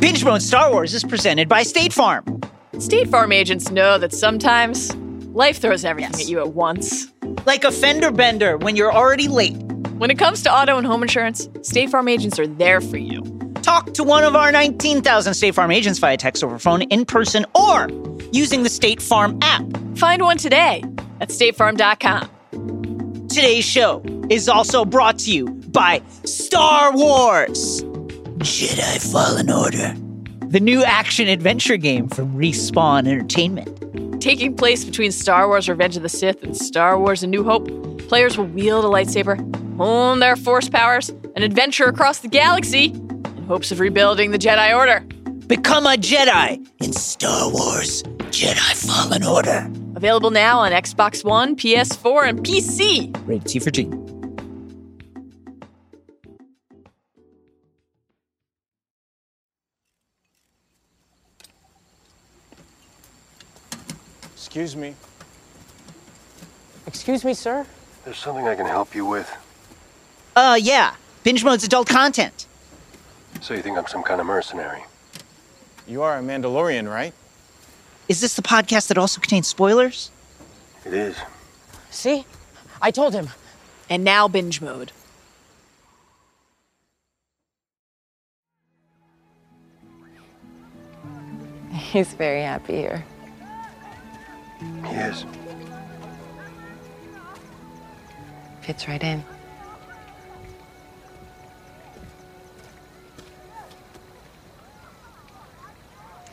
Binge Mode Star Wars is presented by State Farm. State Farm agents know that sometimes life throws everything Yes. at you at once. Like a fender bender when you're already late. When it comes to auto and home insurance, State Farm agents are there for you. Talk to one of our 19,000 State Farm agents via text over phone, in person, or using the State Farm app. Find one today at statefarm.com. Today's show is also brought to you by Star Wars Jedi Fallen Order, the new action adventure game from Respawn Entertainment. Taking place between Star Wars Revenge of the Sith and Star Wars A New Hope, players will wield a lightsaber, hone their force powers, and adventure across the galaxy in hopes of rebuilding the Jedi Order. Become a Jedi in Star Wars Jedi Fallen Order. Available now on Xbox One, PS4, and PC. Rated T for G. Excuse me. Excuse me, sir? There's something I can help you with. Uh, yeah. Binge Mode's adult content. So you think I'm some kind of mercenary? You are a Mandalorian, right? Is this the podcast that also contains spoilers? It is. See? I told him. And now binge mode. He's very happy here. He is. Fits right in.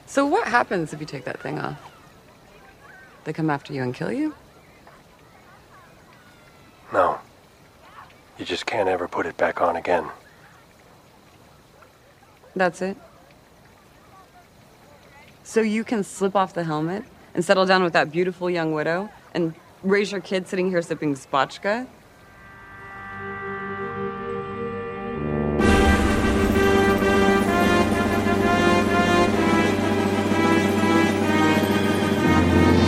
So what happens if you take that thing off? They come after you and kill you? No. You just can't ever put it back on again. That's it? So you can slip off the helmet and settle down with that beautiful young widow and raise your kid sitting here sipping spotchka?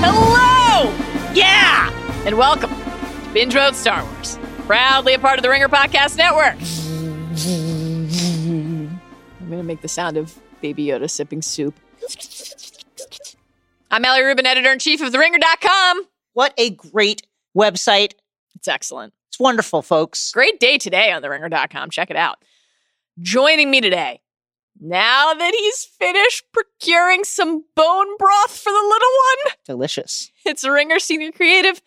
Hello! Yeah! And welcome to Binge Mode Star Wars, proudly a part of the Ringer Podcast Network. I'm going to make the sound of Baby Yoda sipping soup. I'm Mallory Rubin, editor in chief of TheRinger.com. What a great website. It's excellent. It's wonderful, folks. Great day today on TheRinger.com. Check it out. Joining me today, now that he's finished procuring some bone broth for the little one, Delicious. it's Ringer Senior Creative,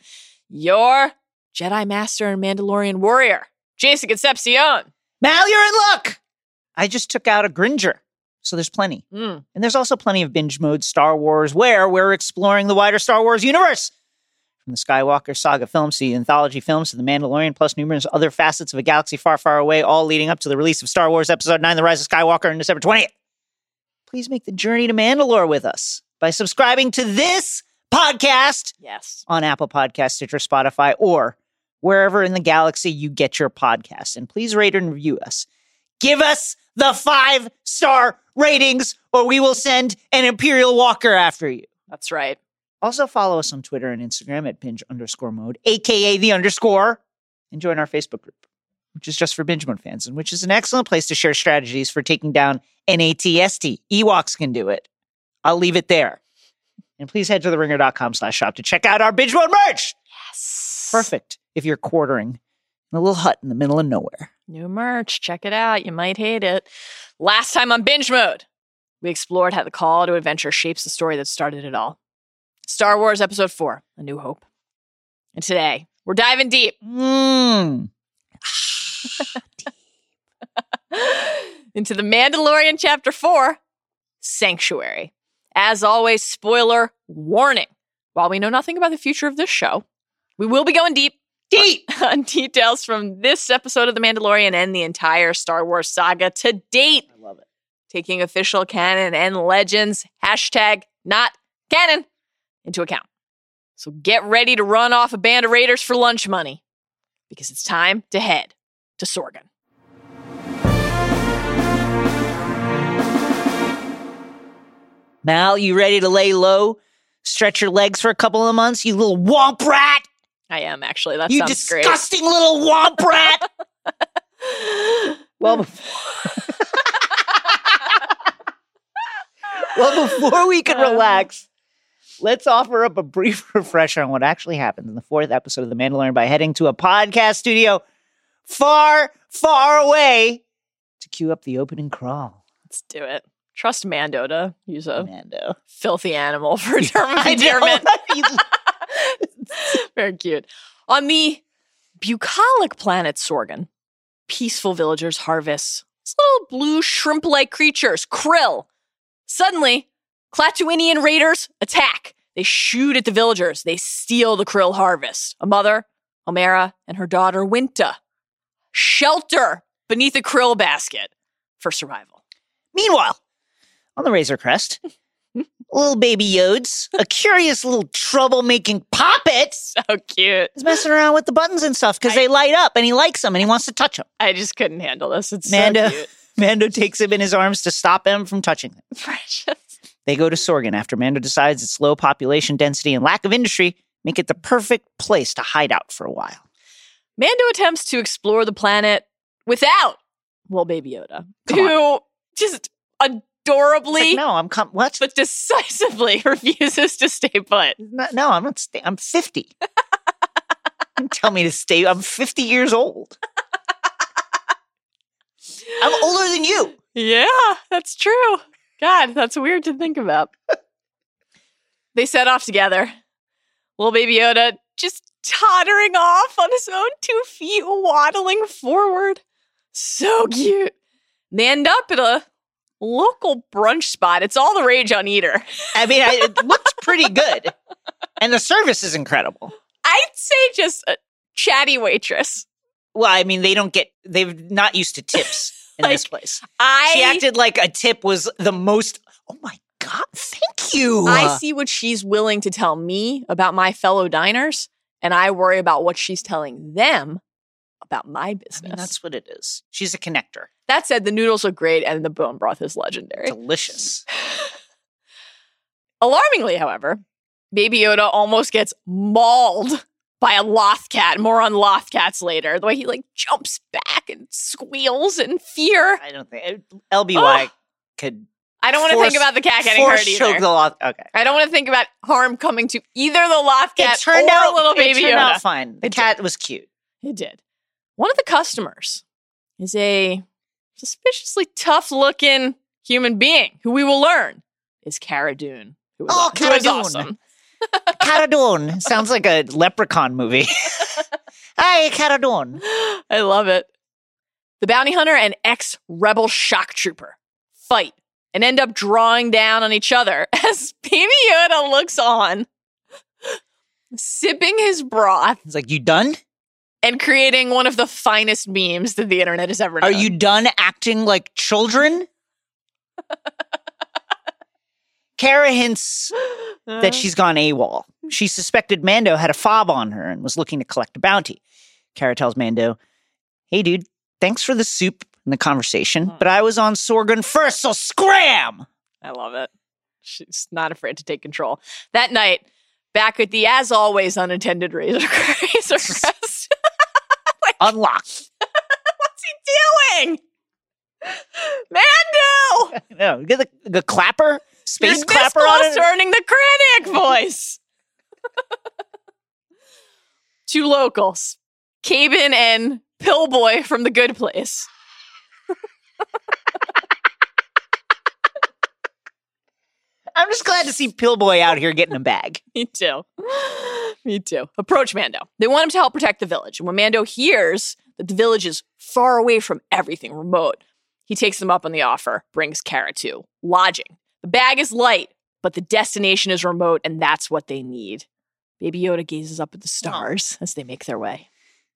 your Jedi Master and Mandalorian Warrior, Jason Concepcion. Mal, you're in luck! I just took out a Gringer, so there's plenty. Mm. And there's also plenty of binge mode Star Wars where we're exploring the wider Star Wars universe. From the Skywalker saga films to the anthology films to the Mandalorian, plus numerous other facets of a galaxy far, far away, all leading up to the release of Star Wars Episode 9 The Rise of Skywalker on December 20th. Please make the journey to Mandalore with us by subscribing to this podcast Yes. on Apple Podcasts, Stitcher, Spotify, or wherever in the galaxy you get your podcasts. And please rate and review us. Give us the five star ratings, or we will send an Imperial Walker after you. That's right. Also, follow us on Twitter and Instagram at binge underscore mode, aka the underscore, and join our Facebook group, which is just for binge mode fans, and which is an excellent place to share strategies for taking down an ATST. Ewoks can do it. I'll leave it there. And please head to the ringer.com slash shop to check out our binge mode merch. Yes. Perfect if you're quartering in a little hut in the middle of nowhere. New merch. Check it out. You might hate it. Last time on Binge Mode, we explored how the call to adventure shapes the story that started it all. Star Wars Episode 4 A New Hope. And today, we're diving deep Mmm. into The Mandalorian Chapter 4 Sanctuary. As always, spoiler warning. While we know nothing about the future of this show, we will be going deep, deep on details from this episode of The Mandalorian and the entire Star Wars saga to date. I love it. taking official canon and legends, hashtag not canon, into account. So get ready to run off a band of raiders for lunch money because it's time to head to Sorgan. Mal, you ready to lay low? Stretch your legs for a couple of months, you little womp rat! I am actually. That you sounds disgusting little womp rat! well, before, well, before we can uh-huh. relax, let's offer up a brief refresher on what actually happened in the fourth episode of The Mandalorian by heading to a podcast studio far, far away to cue up the opening crawl. Let's do it. Trust Mando to use a Mando. filthy animal for a term of I know, endearment. right? Very cute. On the bucolic planet Sorgan, peaceful villagers harvest little blue shrimp like creatures, krill. Suddenly, Klatooinian raiders attack. They shoot at the villagers. They steal the krill harvest. A mother, Omera, and her daughter, Winta, shelter beneath a krill basket for survival. Meanwhile, on the Razor Crest, little baby Yodes, a curious little troublemaking poppet, So cute. He's messing around with the buttons and stuff because they light up and he likes them and he wants to touch them. I just couldn't handle this. It's Mando, so cute. Mando takes him in his arms to stop him from touching them. Precious. They go to Sorgan after Mando decides its low population density and lack of industry make it the perfect place to hide out for a while. Mando attempts to explore the planet without, well, Baby Yoda, Come who just It's adorably like, no, I'm com- what? but decisively refuses to stay put. No, no, I'm not. Sta- I'm 50. Don't Tell me to stay. I'm 50 years old. I'm older than you. Yeah, that's true. God, that's weird to think about. they set off together. Little Baby Yoda just tottering off on his own two feet, waddling forward. So cute. They end up at a local brunch spot. It's all the rage on Eater. I mean, I, it looks pretty good, and the service is incredible. I'd say just a chatty waitress. Well, I mean, they don't get. They're not used to tips in this place. I She acted like a tip was the most. Oh my god! Thank you. I see what she's willing to tell me about my fellow diners, and I worry about what she's telling them about my I business. mean, that's what it is. She's a connector. that said, the noodles look great and the bone broth is legendary. Delicious. Alarmingly, however, Baby Yoda almost gets mauled by a loth cat. More on loth cats later. The way he like jumps back and squeals in fear. I don't think uh, LBY Oh. could I don't want to think about the cat getting hurt either. the loth. Okay. I don't want to think about harm coming to either the loth cat it turned or out little baby it turned Yoda. out fine. The It cat was cute. It did. One of the customers is a suspiciously tough looking human being who we will learn is Cara Dune. Who is, Oh, who is Cara Dune. awesome. Caradon sounds like a leprechaun movie. Hi, Caradon. I love it. The bounty hunter and ex rebel shock trooper fight and end up drawing down on each other as Baby Yoda looks on, sipping his broth It's like, you done? And creating one of the finest memes that the internet has ever Are you done acting like children? Cara hints that she's gone AWOL. She suspected Mando had a fob on her and was looking to collect a bounty. Cara tells Mando, Hey, dude, thanks for the soup and the conversation, hmm. but I was on Sorgan first, so scram! I love it. She's not afraid to take control. That night, back at the as always unattended Razor, razor. Unlocked. What's he doing? Mando! No, get the, the clapper, space You're clapper this on close it. to earning the Krennic voice. Two locals, Caben and Pillboy from The Good Place. I'm just glad to see Pillboy out here getting a bag. Me too. Me too. Approach Mando. They want him to help protect the village. And when Mando hears that the village is far away from everything remote, he takes them up on the offer, brings Kara to lodging. The bag is light, but the destination is remote, and that's what they need. Baby Yoda gazes up at the stars as they make their way.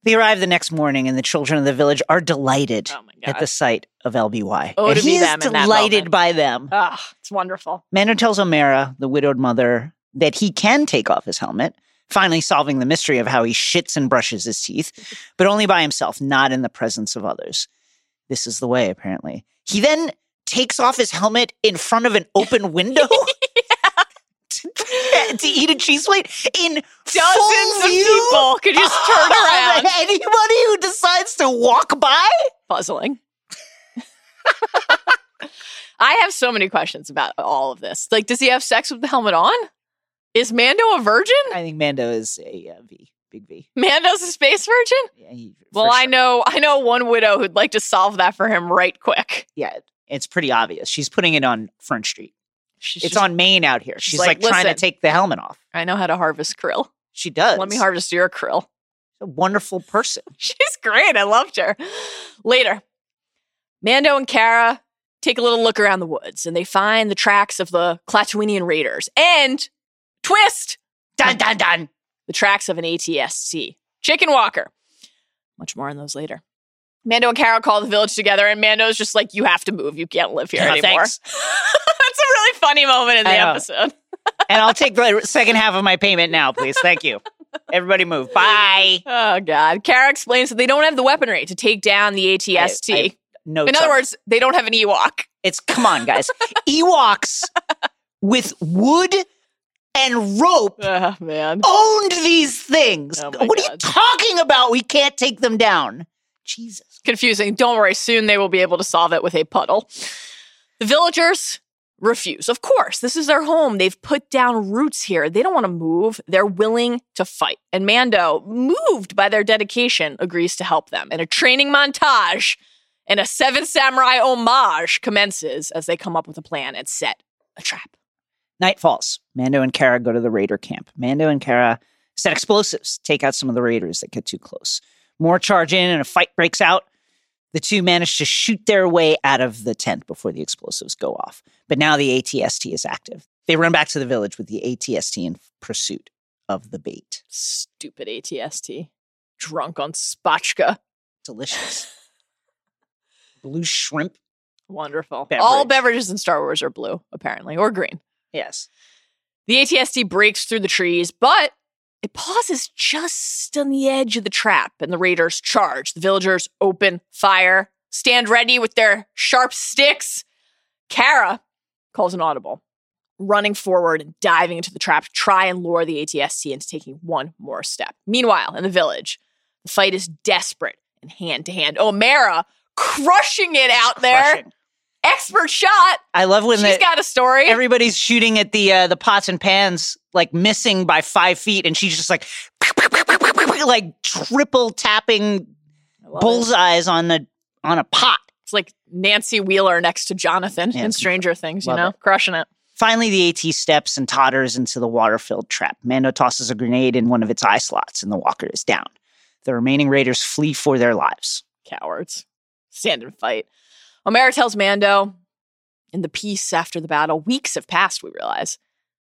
They arrive the next morning, and the children of the village are delighted Oh at the sight of LBY. Oh, and to be is them delighted by them. Ah, it's wonderful. Mando tells Omera, the widowed mother, that he can take off his helmet, finally solving the mystery of how he shits and brushes his teeth, but only by himself, not in the presence of others. This is the way, apparently. He then takes off his helmet in front of an open window to, eat a cheese plate in Dozens of view people could just turn around. Anybody who decides to walk by? Puzzling. I have so many questions about all of this. Like, does he have sex with the helmet on? Is Mando a virgin? I think Mando is a uh, V, big V. Mando's a space virgin? Yeah, he, Well, for I know I know one widow who'd like to solve that for him right quick. Yeah, it's pretty obvious. She's putting it on Front Street. She's It's just- on Maine out here. she's She's like, like, trying to take the helmet off. I know how to harvest krill. She does. Let me harvest your krill. A wonderful person. She's great. I loved her. Later, Mando and Cara take a little look around the woods and they find the tracks of the Klatooinian raiders and twist Dun dun dun. the tracks of an ATST chicken walker. Much more on those later. Mando and Cara call the village together, and Mando's just like, "You have to move. You can't live here Oh, anymore." That's a really funny moment in the episode. and I'll take the second half of my payment now, please. Thank you. Everybody move. Bye. Oh God! Cara explains that they don't have the weaponry to take down the ATST. I- I- No, in other words, they don't have an Ewok. it's come on, guys. Ewoks with wood and rope Oh man. owned these things. Oh what are you talking about? We can't take them down. Jesus. Confusing. Don't worry, soon they will be able to solve it with a puddle. The villagers refuse. Of course, this is their home. They've put down roots here. They don't want to move. They're willing to fight. And Mando, moved by their dedication, agrees to help them. And a training montage and a Seven Samurai homage commences as they come up with a plan and set a trap. Night falls. Mando and Cara go to the raider camp. Mando and Cara set explosives, take out some of the raiders that get too close. More charge in, and a fight breaks out. The two manage to shoot their way out of the tent before the explosives go off. But now the ATST is active. They run back to the village with the ATST in pursuit of the bait. Stupid ATST. Drunk on spotchka. Delicious. Blue shrimp. Wonderful. Beverage. All beverages in Star Wars are blue, apparently, or green. Yes. The ATST breaks through the trees, but it pauses just on the edge of the trap, and the raiders charge. The villagers open fire, stand ready with their sharp sticks. Cara calls an audible, running forward and diving into the trap to try and lure the ATST into taking one more step. Meanwhile, in the village, the fight is desperate and hand to hand. Omera crushing it out there. Expert shot. I love when She's the, got a story. everybody's shooting at the uh, the pots and pans, like missing by five feet, and she's just like, like triple tapping love it. bullseyes on the on a pot. It's like Nancy Wheeler next to Jonathan Yeah. in Stranger Things, you know, it. crushing it. Finally, the AT steps and totters into the water-filled trap. Mando tosses a grenade in one of its eye slots, and the walker is down. The remaining raiders flee for their lives. Cowards. Stand and fight. Omera tells Mando in the peace after the battle, weeks have passed, we realize,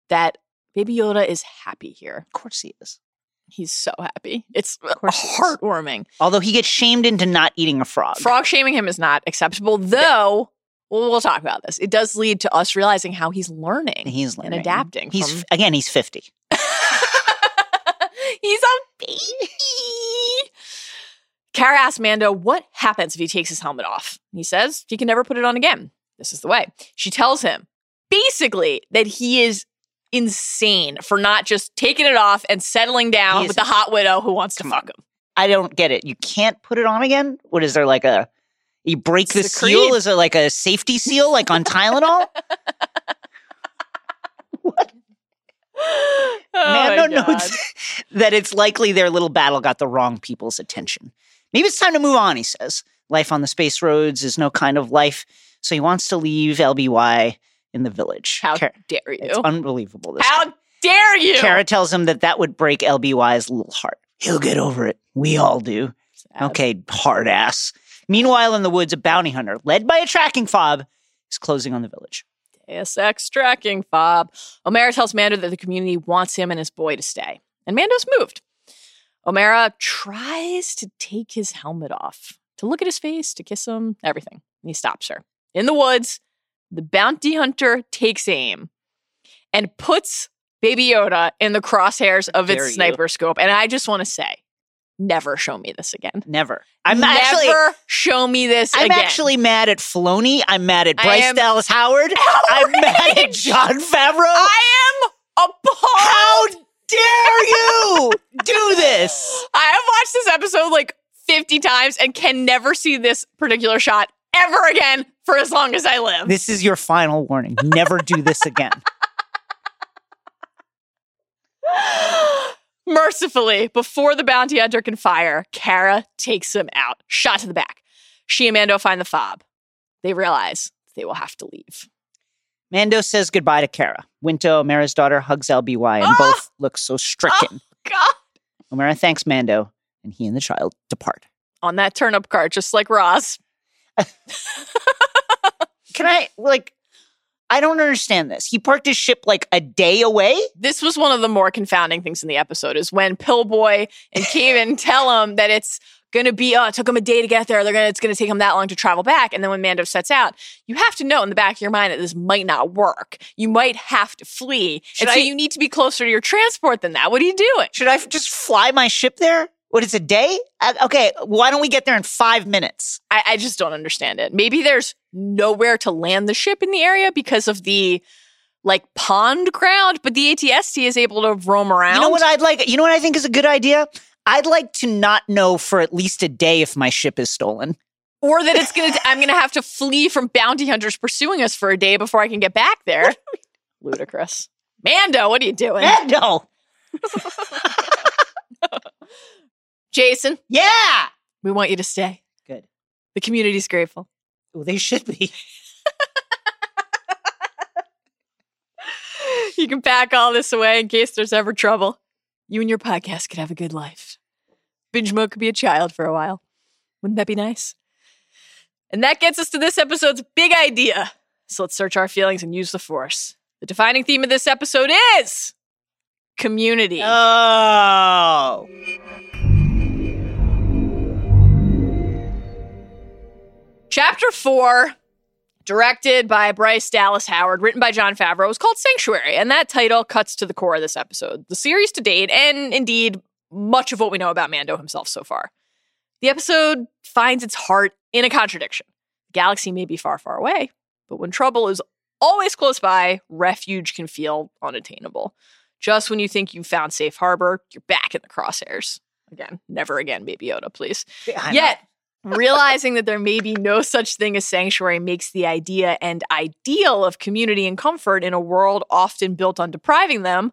that Baby Yoda is happy here. Of course, he is. He's so happy. It's heartwarming. Although he gets shamed into not eating a frog. Frog shaming him is not acceptable, though. Well, we'll talk about this. It does lead to us realizing how he's learning. He's learning and adapting He's from- again. He's fifty. He's a baby. Cara asks Mando what happens if he takes his helmet off. He says he can never put it on again. This is the way. She tells him basically that he is insane for not just taking it off and settling down with the hot widow who wants to fuck him. I don't get it. You can't put it on again. What is there like a? You break It's the, the seal? Is it like a safety seal, like on Tylenol? Oh Mando knows that it's likely their little battle got the wrong people's attention. Maybe it's time to move on, he says. Life on the space roads is no kind of life, so he wants to leave LBY in the village. How dare it's you? unbelievable. This How dare you? Cara tells him that that would break LBY's little heart. He'll get over it. We all do. Sad. Okay, hard ass. Meanwhile, in the woods, a bounty hunter, led by a tracking fob, is closing on the village. ASX tracking fob. Omera tells Mando that the community wants him and his boy to stay. And Mando's moved. Omera tries to take his helmet off, to look at his face, to kiss him, everything. And he stops her. In the woods, the bounty hunter takes aim and puts Baby Yoda in the crosshairs of its you. sniper scope. And I just want to say, never show me this again. Never. I'm never actually. show me this I'm again. actually mad at Filoni. I'm mad at Bryce Dallas Howard. I'm mad at. Jon Favreau. I am appalled. How dare you do this? I have watched this episode like 50 times and can never see this particular shot ever again. for as long as I live. This is your final warning. Never do this again. Mercifully, before the bounty hunter can fire, Cara takes him out, shot to the back. She and Mando find the fob. They realize they will have to leave. Mando says goodbye to Cara. Winta, Omera's daughter, hugs LBY, and Ah! both look so stricken. God. Omera thanks Mando, and he and the child depart. On that turnip cart, just like Ross. Can I, like, I don't understand this. He parked his ship like a day away? This was one of the more confounding things in the episode is when Pillboy and Caben tell him that it's gonna be oh, it took them a day to get there. They're gonna it's gonna take them that long to travel back. And then when Mando sets out, you have to know in the back of your mind that this might not work. You might have to flee. Should and so I- you need to be closer to your transport than that. What are you doing? Should I just fly my ship there? What is a day? Uh, okay, why don't we get there in five minutes? I, I just don't understand it. Maybe there's nowhere to land the ship in the area because of the like pond ground, but the ATST is able to roam around. You know what I'd like? You know what I think is a good idea? I'd like to not know for at least a day if my ship is stolen. or that it's gonna I'm gonna have to flee from bounty hunters pursuing us for a day before I can get back there. Ludicrous. Mando, what are you doing? Mando! Jason, Yeah! we want you to stay. Good. The community's grateful. Well, they should be. You can pack all this away in case there's ever trouble. You and your podcast could have a good life. Binge mode could be a child for a while. Wouldn't that be nice? And that gets us to this episode's big idea. So let's search our feelings and use the force. The defining theme of this episode is community. Oh. Chapter four, directed by Bryce Dallas Howard, written by Jon Favreau, is called Sanctuary, and that title cuts to the core of this episode, the series to date, and indeed much of what we know about Mando himself so far. The episode finds its heart in a contradiction. The galaxy may be far, far away, but when trouble is always close by, refuge can feel unattainable. Just when you think you've found safe harbor, you're back in the crosshairs. Again, never again, Baby Yoda, please. Know. Yet, realizing that there may be no such thing as sanctuary makes the idea and ideal of community and comfort in a world often built on depriving them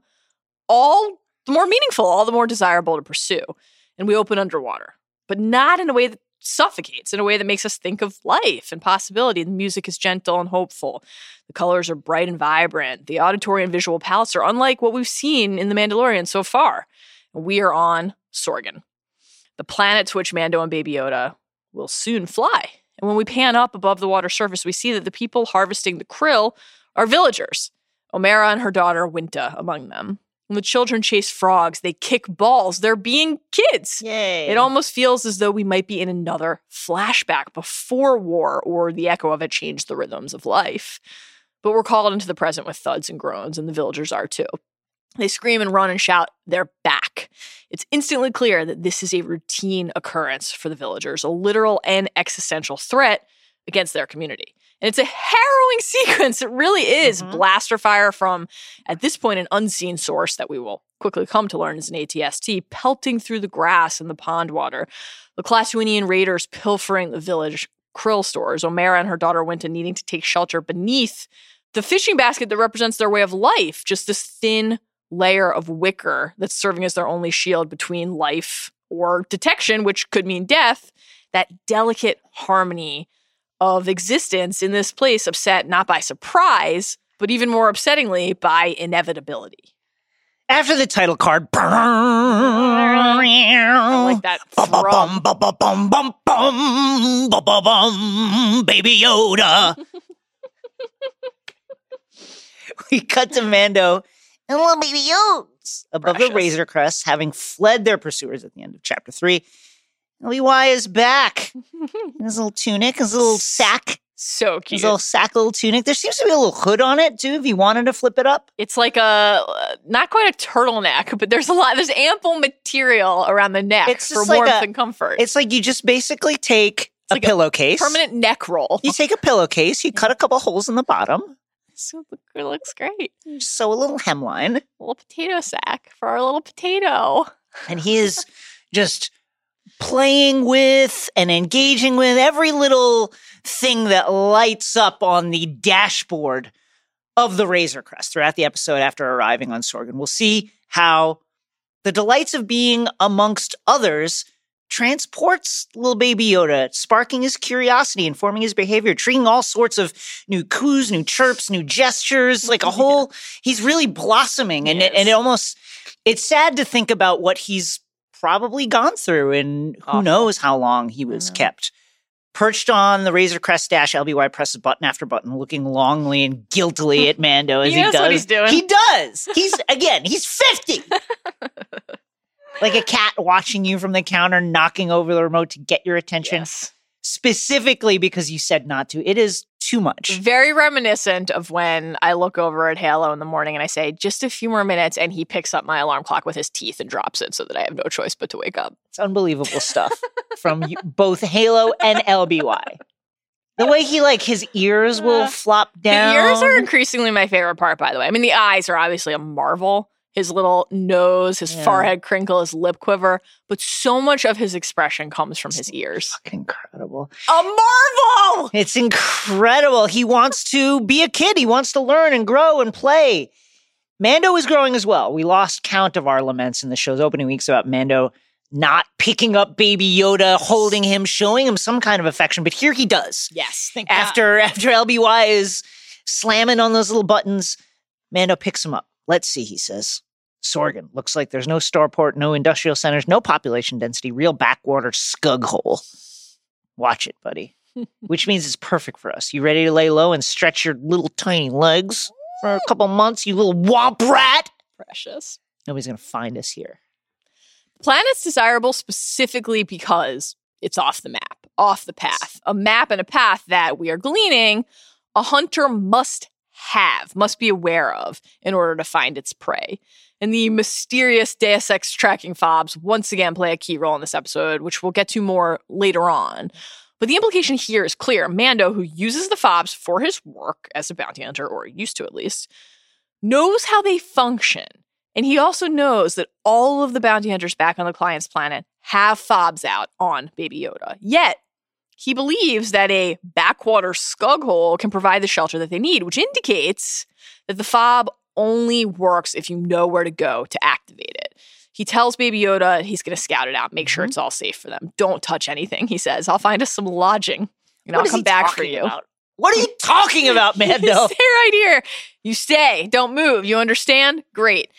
all the more meaningful, all the more desirable to pursue. And we open underwater, but not in a way that suffocates, in a way that makes us think of life and possibility. The music is gentle and hopeful. The colors are bright and vibrant. The auditory and visual palettes are unlike what we've seen in The Mandalorian so far. We are on Sorgan, the planet to which Mando and Baby Yoda will soon fly. And when we pan up above the water surface, we see that the people harvesting the krill are villagers, Omera and her daughter Winta among them. When the children chase frogs, they kick balls. They're being kids. Yay. It almost feels as though we might be in another flashback before war or the echo of it changed the rhythms of life. But we're called into the present with thuds and groans, and the villagers are too. They scream and run and shout, they're back. It's instantly clear that this is a routine occurrence for the villagers, a literal and existential threat against their community. And it's a harrowing sequence. It really is. Mhm. Blaster fire from, at this point, an unseen source that we will quickly come to learn is an ATST, pelting through the grass and the pond water. The Klatooinian raiders pilfering the village krill stores. Omera and her daughter Winta needing to take shelter beneath the fishing basket that represents their way of life, just this thin layer of wicker that's serving as their only shield between life or detection, which could mean death. That delicate harmony of existence in this place, upset not by surprise, but even more upsettingly by inevitability. After the title card, like that baby Yoda. we cut to Mando and little baby Yodes above Precious. the Razor Crest, having fled their pursuers at the end of chapter three. LBY is back. His little tunic, his little sack, So cute. his little sack little tunic. There seems to be a little hood on it too, if you wanted to flip it up. It's like a uh, not quite a turtleneck, but there's a lot. There's ample material around the neck It's for just like warmth a- and comfort. It's like you just basically take a like a pillowcase. permanent neck roll. You take a pillowcase, you cut a couple holes in the bottom, So it looks great. you sew a little hemline, little potato sack for our little potato. and he is just playing with and engaging with every little thing that lights up on the dashboard of the Razor Crest throughout the episode after arriving on Sorgan. We'll see how the delights of being amongst others transports little baby Yoda, sparking his curiosity, informing his behavior, treating all sorts of new coos, new chirps, new gestures, like a whole, he's really blossoming. And, it, and it almost, it's sad to think about what he's probably gone through and who Awful. knows how long he was mm-hmm. kept. Perched on the Razor Crest dash, LBY presses button after button, looking longly and guiltily at Mando as He he, knows does. what he's doing. He does. He's again. He's fifty. like a cat watching you from the counter, knocking over the remote to get your attention, Yes. Specifically because you said not to. It is too much. Very reminiscent of when I look over at Halo in the morning and I say, just a few more minutes, and he picks up my alarm clock with his teeth and drops it so that I have no choice but to wake up. It's unbelievable stuff from both Halo and LBY. The way he like his ears will Uh, flop down. The ears are increasingly my favorite part, by the way. I mean, the eyes are obviously a marvel. His little nose, his Yeah. forehead crinkle, his lip quiver, but so much of his expression comes from his ears. Incredible. A marvel! It's incredible. He wants to be a kid. He wants to learn and grow and play. Mando is growing as well. We lost count of our laments in the show's opening weeks about Mando not picking up baby Yoda, holding him, showing him some kind of affection, but here he does. Yes, thank God. After after LBY is slamming on those little buttons, Mando picks him up. Let's see, he says. Sorgan. Looks like there's no starport, no industrial centers, no population density, real backwater scug hole. Watch it, buddy. Which means it's perfect for us. You ready to lay low and stretch your little tiny legs for a couple months, you little womp rat? precious. Nobody's gonna find us here. Planet's desirable specifically because it's off the map, off the path. A map and a path that we are gleaning a hunter must have, must be aware of in order to find its prey. And the mysterious Deus Ex tracking fobs once again play a key role in this episode, which we'll get to more later on. But the implication here is clear. Mando, who uses the fobs for his work as a bounty hunter, or used to at least, knows how they function. And he also knows that all of the bounty hunters back on the client's planet have fobs out on Baby Yoda. Yet, he believes that a backwater scug hole can provide the shelter that they need, which indicates that the fob only works if you know where to go to activate it. He tells Baby Yoda he's going to scout it out, make sure mm-hmm. it's all safe for them. Don't touch anything, he says. I'll find us some lodging and What I'll come back for you. about? What are you talking about, You Mando? stay right here. You stay. Don't move. You understand? Great.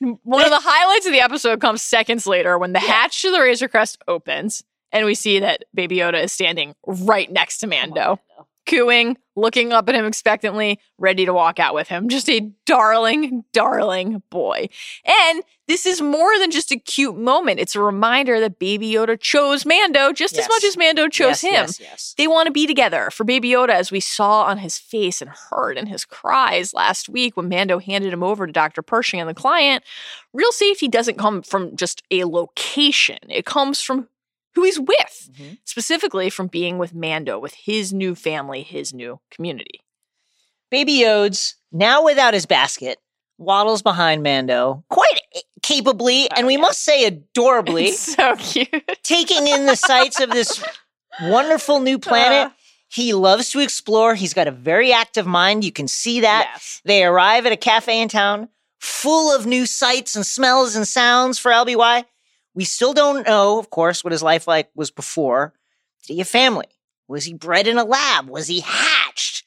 One of the highlights of the episode comes seconds later when the hatch to the Razor Crest opens and we see that Baby Yoda is standing right next to Mando, cooing, looking up at him expectantly, ready to walk out with him. Just a darling, darling boy. And this is more than just a cute moment. It's a reminder that Baby Yoda chose Mando just as much as Mando chose yes, him. Yes, yes. They want to be together. For Baby Yoda, as we saw on his face and heard in his cries last week when Mando handed him over to Dr. Pershing and the client, real safety doesn't come from just a location. It comes from who he's with, Mhm. specifically from being with Mando, with his new family, his new community. Baby Yodes, now without his basket, waddles behind Mando quite capably, and we must say adorably, It's so cute. taking in the sights of this wonderful new planet. Uh. he loves to explore. He's got a very active mind. You can see that. yes. They arrive at a cafe in town full of new sights and smells and sounds for LBY. We still don't know, of course, what his life like was before. Did he have family? Was he bred in a lab? Was he hatched?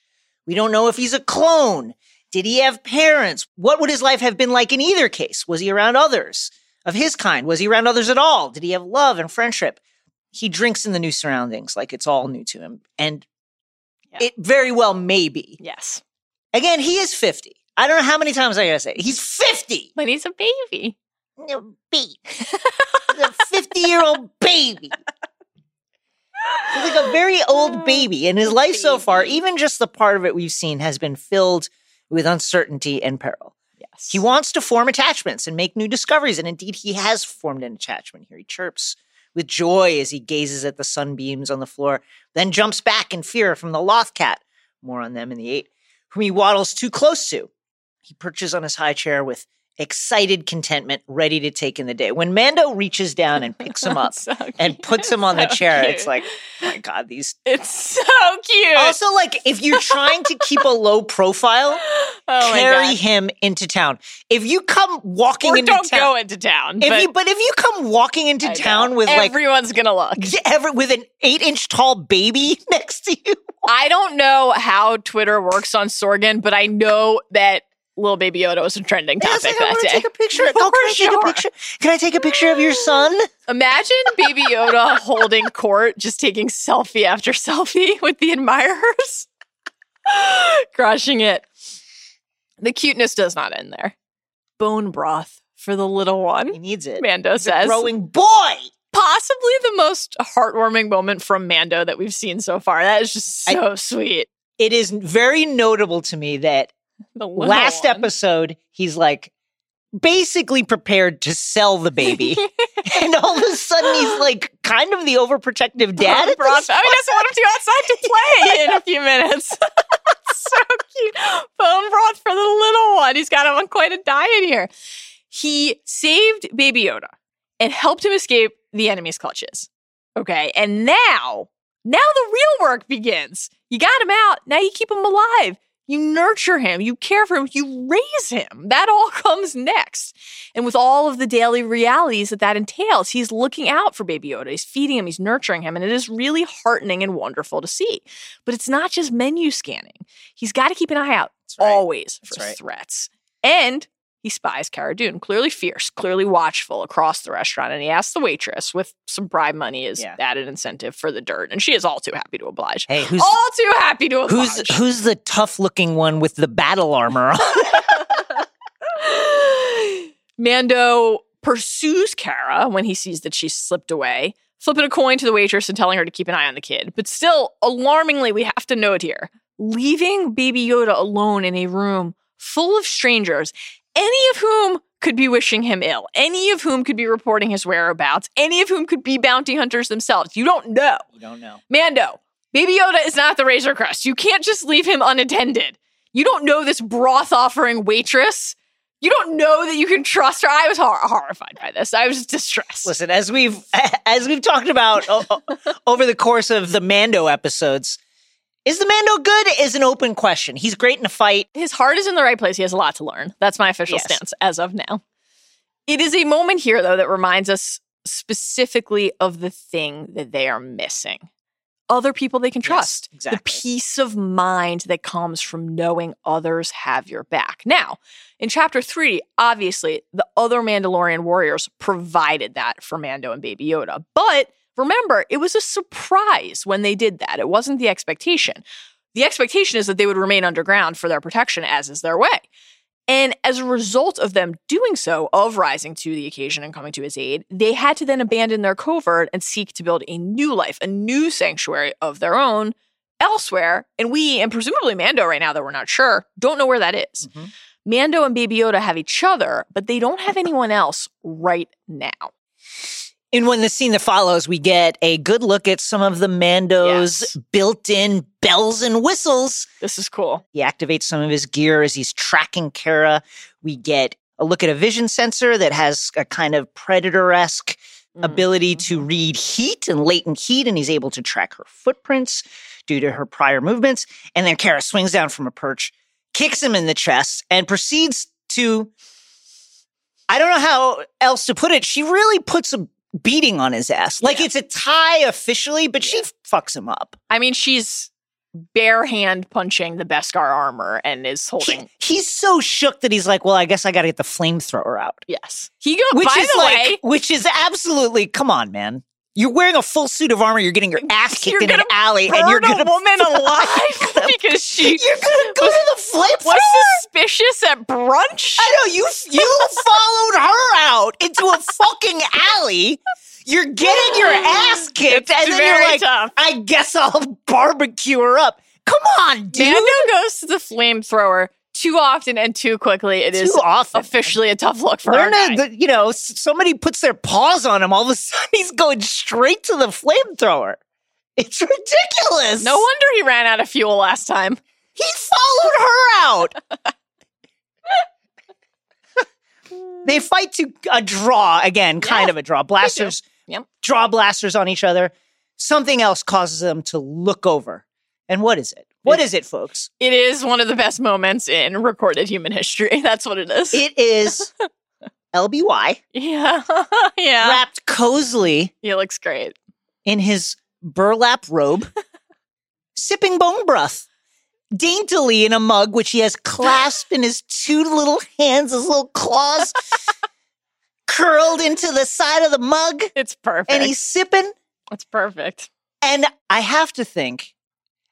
We don't know if he's a clone. Did he have parents? What would his life have been like in either case? Was he around others of his kind? Was he around others at all? Did he have love and friendship? He drinks in the new surroundings like it's all new to him. And Yeah. it very well may be. Yes. Again, he is 50. I don't know how many times I gotta say it. He's 50. But he's a baby. No, baby. A 50 year old baby. He's like a very old oh, baby. And his life so far, even just the part of it we've seen, has been filled with uncertainty and peril. Yes. He wants to form attachments and make new discoveries. And indeed, he has formed an attachment here. He chirps with joy as he gazes at the sunbeams on the floor, then jumps back in fear from the loth cat. More on them in the eight, whom he waddles too close to. He perches on his high chair with excited contentment, ready to take in the day. When Mando reaches down and picks him up So and puts him on the chair, cute. it's like, oh my God, these. It's so cute. Also, like, if you're trying to keep a low profile, oh carry him into town. If you come walking Or into don't town, go into town. if but you, but if you come walking into I know. town with like everyone's gonna look. ever with an eight inch tall baby next to you, I don't know how Twitter works on Sorgan, but I know that little baby Yoda was a trending topic I that day. take a picture. Oh, can I take a picture? Can I take a picture of your son? Imagine baby Yoda holding court, just taking selfie after selfie with the admirers, crushing it. The cuteness does not end there. Bone broth for the little one. He needs it. Mando He's says. growing boy. Possibly the most heartwarming moment from Mando that we've seen so far. That is just I- so sweet. It is very notable to me that The last one. episode he's like basically prepared to sell the baby, and all of a sudden he's like kind of the overprotective dad. Broth. this Oh, he doesn't want him to go outside to play in a few minutes. so cute. Bone broth for the little one. He's got him on quite a diet here. He saved Baby Yoda and helped him escape the enemy's clutches. Okay. And now, now the real work begins. You got him out. Now you keep him alive. You nurture him. You care for him. You raise him. That all comes next. And with all of the daily realities that that entails, he's looking out for Baby Yoda. He's feeding him. He's nurturing him. And it is really heartening and wonderful to see. But it's not just menu scanning. He's got to keep an eye out right. always for right. threats. And he spies Cara Dune, clearly fierce, clearly watchful across the restaurant. And he asks the waitress with some bribe money as Yeah. added incentive for the dirt. And she is all too happy to oblige. Hey, who's all too happy to oblige. who's who's the tough looking one with the battle armor on? Mando pursues Cara when he sees that she's slipped away, flipping a coin to the waitress and telling her to keep an eye on the kid. But still, alarmingly, we have to note here leaving Baby Yoda alone in a room full of strangers, any of whom could be wishing him ill, any of whom could be reporting his whereabouts, any of whom could be bounty hunters themselves. You don't know. you don't know. Mando, Baby Yoda is not the Razor Crest. You can't just leave him unattended. You don't know this broth offering waitress. You don't know that you can trust her. I was hor- horrified by this. I was distressed. Listen, as we've as we've talked about o- over the course of the Mando episodes, is the Mando good? Is an open question. He's great in a fight. His heart is in the right place. He has a lot to learn. That's my official Yes. stance as of now. It is a moment here, though, that reminds us specifically of the thing that they are missing other people they can Yes, trust. exactly. The peace of mind that comes from knowing others have your back. Now, in chapter three, obviously, the other Mandalorian warriors provided that for Mando and Baby Yoda. But remember, it was a surprise when they did that. It wasn't the expectation. The expectation is that they would remain underground for their protection, as is their way. And as a result of them doing so, of rising to the occasion and coming to his aid, they had to then abandon their covert and seek to build a new life, a new sanctuary of their own elsewhere. And we, and presumably Mando right now, that we're not sure, don't know where that is. Mhm. Mando and Baby Yoda have each other, but they don't have anyone else right now. And when the scene that follows, we get a good look at some of the Mando's Yes. built-in bells and whistles. This is cool. He activates some of his gear as he's tracking Cara. We get a look at a vision sensor that has a kind of predator-esque Mm-hmm. ability to read heat and latent heat, and he's able to track her footprints due to her prior movements. And then Cara swings down from a perch, kicks him in the chest, and proceeds to I don't know how else to put it. She really puts a beating on his ass. Like Yeah. it's a tie officially, but she fucks him up. I mean, she's bare hand punching the Beskar armor and is He- holding. he's so shook that he's like, "Well, I guess I got to get the flamethrower out." yes. He go, Which by is the like, way, which is absolutely, come on, man. You're wearing a full suit of armor. You're getting your ass kicked You're in an alley, and you're a gonna woman you're alive because she You're gonna go to the flamethrower. was suspicious at brunch. I know you. You followed her out into a fucking alley. You're getting your ass kicked, It's and then you're like, tough. "I guess I'll barbecue her up." Come on, dude. Mando goes to the flamethrower too often and too quickly. It is Too often. officially a tough look for to, the, you know, somebody puts their paws on him. All of a sudden, he's going straight to the flamethrower. It's ridiculous. no wonder he ran out of fuel last time. he followed her out. They fight to a draw again, kind Yeah, of a draw. Blasters Yep. draw blasters on each other. Something else causes them to look over. And what is it? What is it, folks? It is one of the best moments in recorded human history. That's what it is. It is LBY yeah. yeah. wrapped cozily He looks great. in his burlap robe, sipping bone broth daintily in a mug, which he has clasped in his two little hands, his little claws curled into the side of the mug, It's perfect. and he's sipping. it's perfect. And I have to think,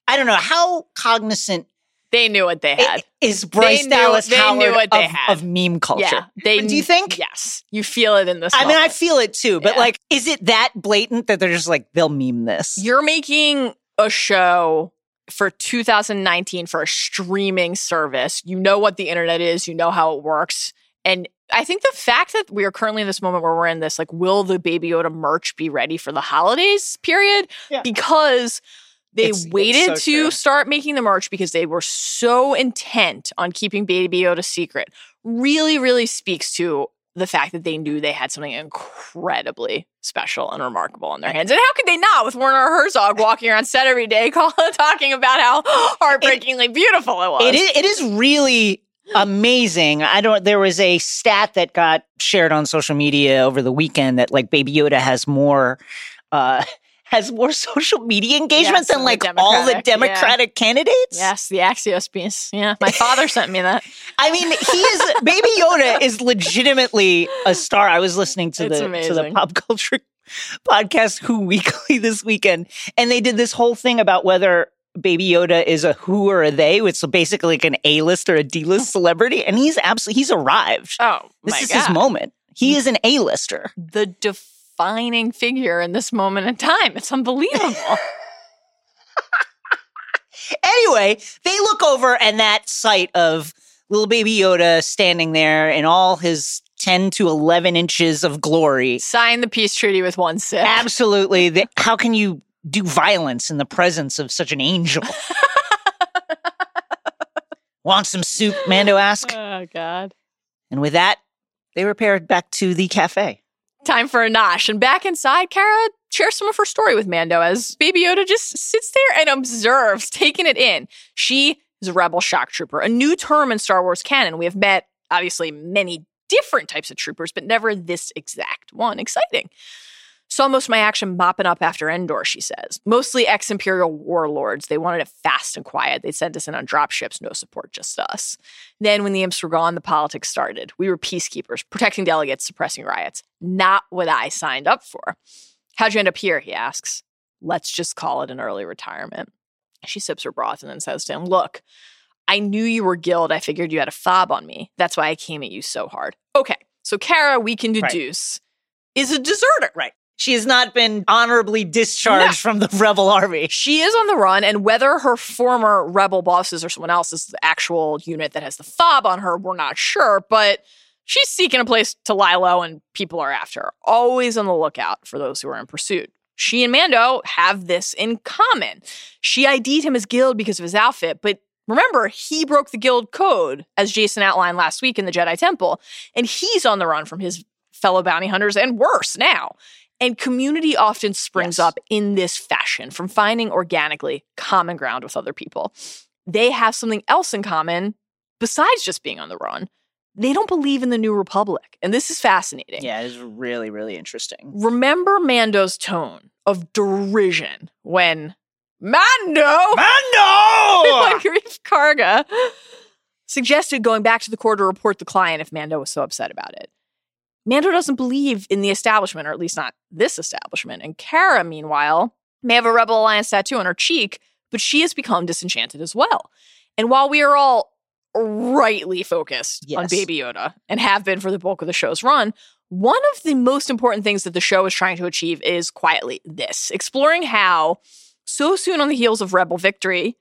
I don't know how cognizant They knew what they had. is Bryce knew- Dallas they Howard knew what they of, had. of meme culture. Yeah. They Do you think? Yes. You feel it in this. I mean, I feel it too, but Yeah. like, is it that blatant that they're just like, they'll meme this? You're making a show for 2019 for a streaming service. You know what the internet is, you know how it works. And I think the fact that we are currently in this moment where we're in this, like, will the Baby Yoda merch be ready for the holidays period? Yeah. Because they It's- it's waited so to true. start making the merch because they were so intent on keeping Baby Yoda secret. Really, really speaks to the fact that they knew they had something incredibly special and remarkable in their hands. And how could they not with Werner Herzog walking around set every day call, talking about how heartbreakingly beautiful it was? It is, it is really amazing. I don't, there was a stat that got shared on social media over the weekend that like Baby Yoda has more, uh, has more social media engagements Yes, than than the like all the Democratic, yeah. Candidates. Yes, the Axios piece. Yeah, my father sent me that. I mean, he is Baby Yoda is legitimately a star. I was listening to It's the to the pop culture podcast Who Weekly this weekend, and they did this whole thing about whether Baby Yoda is a who or a they, which is basically like an A list or a D list celebrity, and he's absolutely he's arrived. Oh, this is God. his moment. He mm. is an A lister. The defining figure in this moment in time. It's unbelievable. Anyway, they look over and that sight of little baby Yoda standing there in all his 10 to 11 inches of glory Sign the peace treaty with one sip. Absolutely. The, how can you do violence in the presence of such an angel? Want some soup? Mando asked. Oh, God. And with that, they repaired back to the cafe. Time for a nosh. And back inside, Cara shares some of her story with Mando as Baby Yoda just sits there and observes, taking it in. She is a rebel shock trooper, a new term in Star Wars canon. We have met, obviously, many different types of troopers, but never this exact one. Exciting. Saw most of my action mopping up after Endor, she says. Mostly ex Imperial warlords. They wanted it fast and quiet. They sent us in on drop ships, no support, just us. Then, when the imps were gone, the politics started. We were peacekeepers, protecting delegates, suppressing riots. Not what I signed up for. How'd you end up here? He asks. Let's just call it an early retirement. She sips her broth and then says to him, Look, I knew you were guild. I figured you had a fob on me. That's why I came at you so hard. Okay, so Cara, we can Right. deduce, is a deserter. Right. She has not been honorably discharged No. from the rebel army. She is on the run, and whether her former rebel bosses or someone else is the actual unit that has the fob on her, we're not sure, but she's seeking a place to lie low, and people are after her. Always on the lookout for those who are in pursuit. She and Mando have this in common. She ID'd him as Guild because of his outfit, but remember, he broke the Guild code, as Jason outlined last week in the Jedi Temple, and he's on the run from his fellow bounty hunters and worse now. And community often springs Yes. up in this fashion from finding organically common ground with other people. They have something else in common besides just being on the run. They don't believe in the New Republic. And this is fascinating. Yeah, it is really, really interesting. Remember Mando's tone of derision when Mando Mando! Greef Karga suggested going back to the core to report the client if Mando was so upset about it. Mando doesn't believe in the establishment, or at least not this establishment. And Cara, meanwhile, may have a Rebel Alliance tattoo on her cheek, but she has become disenchanted as well. And while we are all rightly focused on Baby Yoda and have been for the bulk of the show's run, one of the most important things that the show is trying to achieve is quietly this exploring how, so soon on the heels of Rebel victory,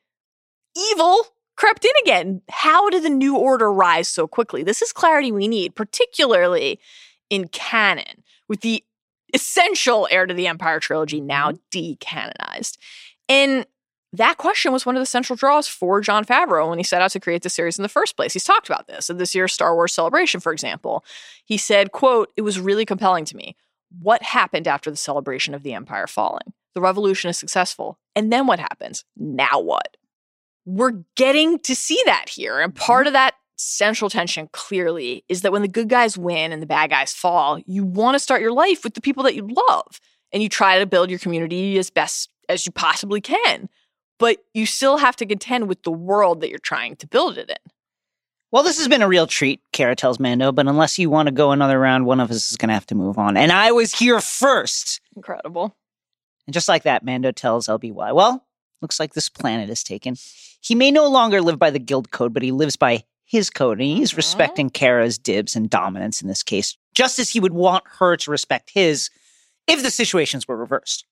evil crept in again. How did the New Order rise so quickly? This is clarity we need, particularly in canon, with the essential heir to the Empire trilogy now mm-hmm. decanonized. And that question was one of the central draws for Jon Favreau when he set out to create the series in the first place. He's talked about this at this year's Star Wars celebration, for example. He said, quote, it was really compelling to me. What happened after the celebration of the Empire falling? The revolution is successful. And then what happens? Now what? We're getting to see that here. And part mm-hmm. of that central tension clearly is that when the good guys win and the bad guys fall, you want to start your life with the people that you love and you try to build your community as best as you possibly can. But you still have to contend with the world that you're trying to build it in. Well, this has been a real treat, Cara tells Mando, but unless you want to go another round, one of us is going to have to move on. And I was here first. Incredible. And just like that, Mando tells LBY, well, looks like this planet is taken. He may no longer live by the guild code, but he lives by his code, and he's Mhm. respecting Cara's dibs and dominance in this case, just as he would want her to respect his if the situations were reversed.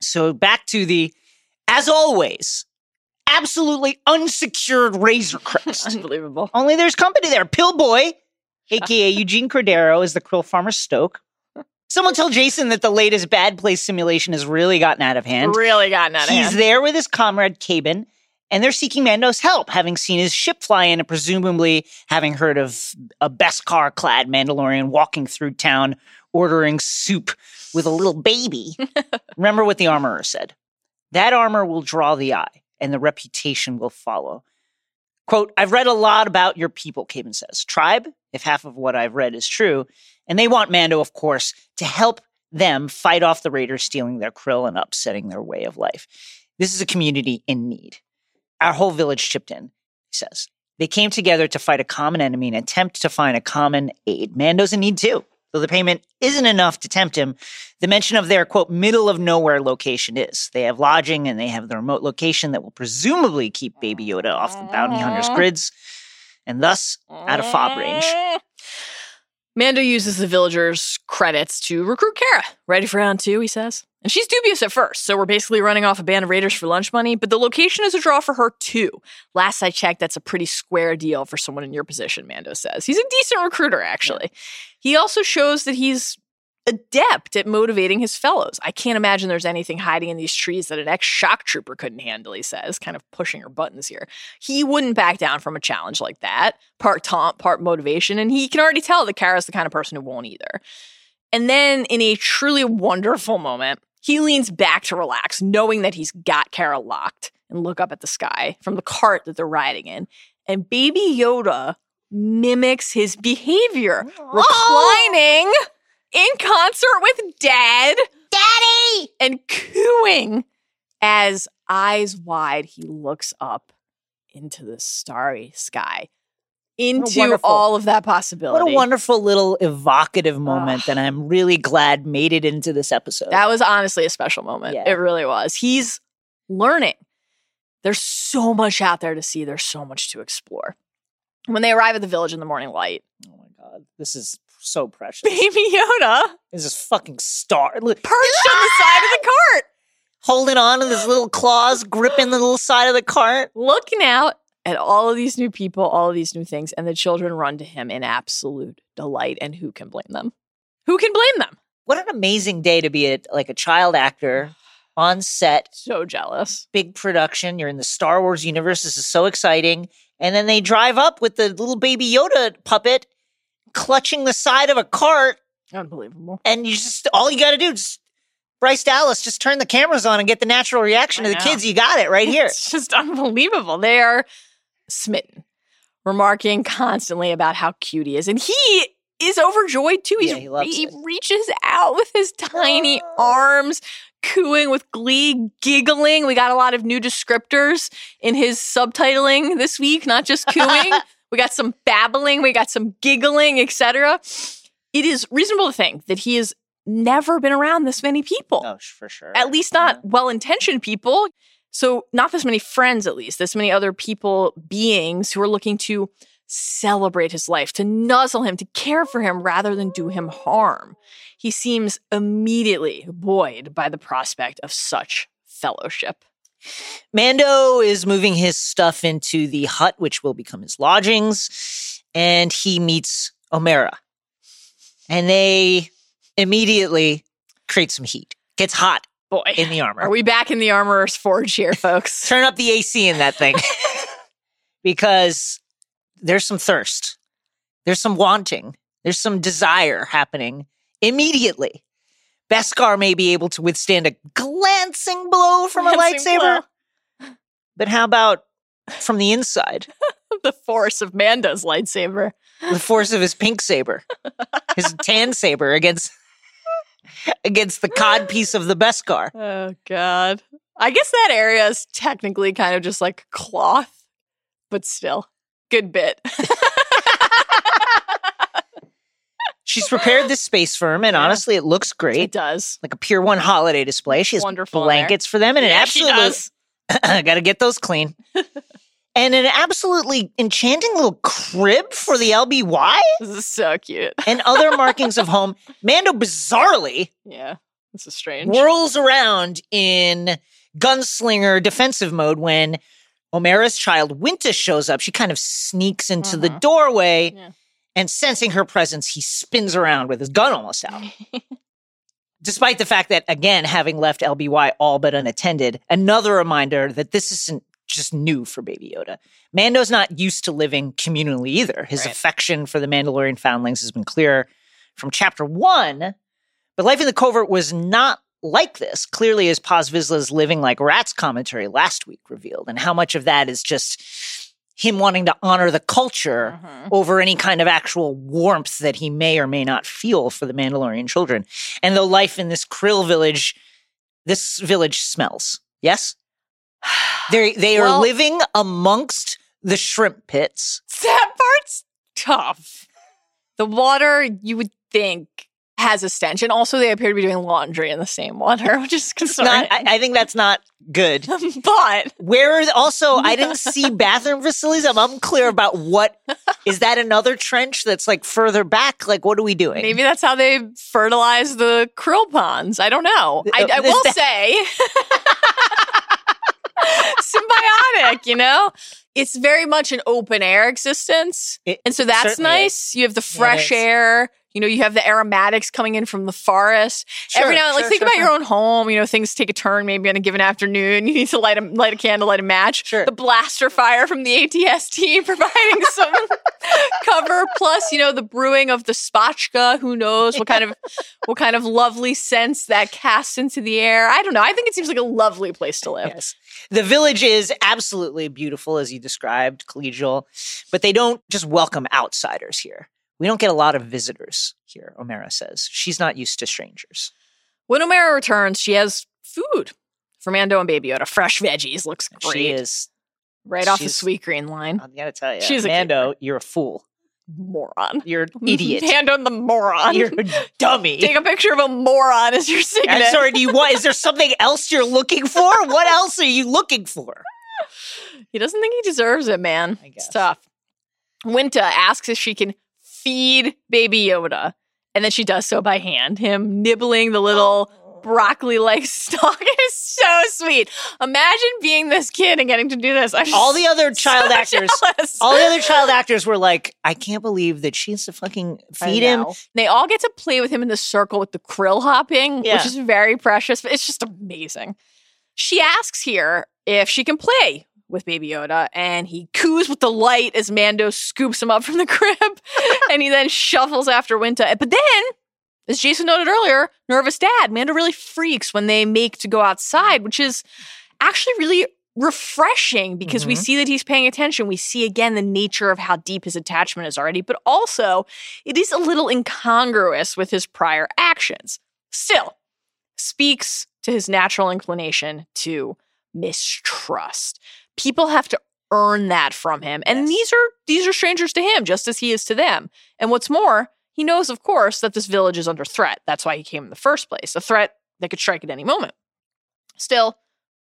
So back to the, as always, absolutely unsecured Razor Crest. Unbelievable. Only there's company there. Pillboy, aka Eugene Cordero, is the krill farmer Stoke. Someone tell Jason that the latest bad place simulation has really gotten out of hand. Really gotten out of He's hand. He's there with his comrade Caben, and they're seeking Mando's help, having seen his ship fly in and presumably having heard of a Beskar clad Mandalorian walking through town ordering soup with a little baby. Remember what the armorer said. That armor will draw the eye, and the reputation will follow. Quote, I've read a lot about your people, Caben says. Tribe, if half of what I've read is true. And they want Mando, of course, to help them fight off the raiders stealing their krill and upsetting their way of life. This is a community in need. Our whole village chipped in, he says. They came together to fight a common enemy and attempt to find a common aid. Mando's in need too. Though the payment isn't enough to tempt him, the mention of their quote middle of nowhere location is. They have lodging and they have the remote location that will presumably keep Baby Yoda off the bounty hunter's mm-hmm. grids and thus out of fob range. Mm-hmm. Mando uses the villagers' credits to recruit Cara. Ready for round two, he says. And she's dubious at first, so we're basically running off a band of raiders for lunch money, but the location is a draw for her too. Last I checked, that's a pretty square deal for someone in your position, Mando says. He's a decent recruiter, actually. He also shows that he's adept at motivating his fellows. I can't imagine there's anything hiding in these trees that an ex shock trooper couldn't handle, he says, kind of pushing her buttons here. He wouldn't back down from a challenge like that, part taunt, part motivation, and he can already tell that Cara's the kind of person who won't either. And then, in a truly wonderful moment, he leans back to relax, knowing that he's got Cara locked, and look up at the sky from the cart that they're riding in. And baby Yoda mimics his behavior, reclining in concert with dad, daddy, and cooing as eyes wide he looks up into the starry sky, into all of that possibility. What a wonderful little evocative moment that ah. I'm really glad made it into this episode. That was honestly a special moment. Yeah. It really was. He's learning. There's so much out there to see. There's so much to explore. When they arrive at the village in the morning light, oh my god, this is so precious. baby Yoda is This fucking star. Perched on the side of the cart, holding on to his little claws, gripping the little side of the cart. looking out at all of these new people, all of these new things, and the children run to him in absolute delight. And who can blame them? Who can blame them? What an amazing day to be a, like a child actor on set, So jealous. big production. You're in the Star Wars universe. This is so exciting. And then they drive up with the little baby Yoda puppet clutching the side of a cart. Unbelievable. And you just, all you got to do is, Bryce Dallas, just turn the cameras on and get the natural reaction of the kids. You got it right here. It's just unbelievable. They are smitten, remarking constantly about how cute he is. And he is overjoyed too. Yeah, he he reaches out with his tiny ah. arms, cooing with glee, giggling. We got a lot of new descriptors in his subtitling this week, not just cooing. we got some babbling, we got some giggling, etc. It is reasonable to think that he has never been around this many people Oh, for sure. at least not well intentioned people. So, not this many friends, at least, this many other people, beings who are looking to celebrate his life, to nuzzle him, to care for him rather than do him harm. He seems immediately buoyed by the prospect of such fellowship. Mando is moving his stuff into the hut, which will become his lodgings, and he meets Omera. And they immediately create some heat. Gets hot. Oh, boy. in the armor. Are we back in the armorer's forge here, folks? Turn up the AC in that thing because there's some thirst, there's some wanting, there's some desire happening immediately. Beskar may be able to withstand a glancing blow from a Glancing lightsaber, but how about from the inside? the force of Mando's lightsaber. the force of his pink saber, his tan saber against against the cod piece of the Beskar. Oh God. I guess that area is technically kind of just like cloth, but still, good bit. She's prepared this space for him, and Yeah. honestly, it looks great. it does. Like a Pier One holiday display. She has Wonderful in there. blankets for them, and Yeah, an absolute got to get those clean. and an absolutely enchanting little crib for the LBY This is so cute. and other markings of home. Mando bizarrely Yeah, this is strange. whirls around in gunslinger defensive mode when Omera's child Winta shows up. She kind of sneaks into the Mhm. doorway Yeah. and sensing her presence, he spins around with his gun almost out. Despite the fact that, again, having left LBY all but unattended, another reminder that this isn't just new for Baby Yoda. Mando's not used to living communally either. His Right. affection for the Mandalorian foundlings has been clear from chapter one, but life in the covert was not like this. Clearly, as Paz Vizsla's living like rats commentary last week revealed, and how much of that is just him wanting to honor the culture Mhm. over any kind of actual warmth that he may or may not feel for the Mandalorian children. And though life in this Krill village, this village smells. Yes? They they are Well- living amongst the shrimp pits. That part's tough. The water, you would think, has a stench, and also they appear to be doing laundry in the same water, which is Not, concerning. I, I think that's not good. but Where are the- also I didn't see bathroom facilities. I'm unclear about what is that another trench that's like further back? Like what are we doing? maybe that's how they fertilize the krill ponds. I don't know. I, Uh, I will say, symbiotic. You know, it's very much an open air existence, It and so that's certainly is. nice. You have the fresh air. You know, you have the aromatics coming in from the forest. Every now and like think sure, about sure. your own home. You know, things take a turn maybe on a given afternoon. You need to light a light a candle, light a match. Sure. The blaster fire from the ATST providing some cover. Plus, you know, the brewing of the spotchka. Who knows what kind of what kind of lovely scents that casts into the air. I don't know. I think it seems like a lovely place to live. Yes. The village is absolutely beautiful, as you described, collegial, but they don't just welcome outsiders here. We don't get a lot of visitors here, Omera says. She's not used to strangers. When Omera returns, she has food for Mando and Baby Yoda. Fresh veggies looks great. She is, right off the sweet green line. I gotta tell you, She's a Mando, you're a fool. Moron. You're an idiot. Mando the moron. you're a dummy. Take a picture of a moron as you're singing I'm it. sorry, do you want, is there something else you're looking for? What else are you looking for? He doesn't think he deserves it, man. I It's tough. Winta asks if she can feed baby Yoda, and then she does so by hand, him nibbling the little oh. broccoli like stalk. It is so sweet. Imagine being this kid and getting to do this. I'm All the other so child actors, jealous. all the other child actors were like, I can't believe that she has to fucking feed him. They all get to play with him in the circle with the krill hopping, Yeah. which is very precious, but it's just amazing. She asks here if she can play with Baby Yoda, and he coos with delight as Mando scoops him up from the crib, and he then shuffles after Winta. But then, as Jason noted earlier, nervous dad, Mando really freaks when they make to go outside, which is actually really refreshing because we Mhm. see that he's paying attention. We see again the nature of how deep his attachment is already, but also it is a little incongruous with his prior actions. Still, speaks to his natural inclination to mistrust. People have to earn that from him. And Yes. these are these are strangers to him just as he is to them. And what's more, he knows of course that this village is under threat. That's why he came in the first place. A threat that could strike at any moment. Still,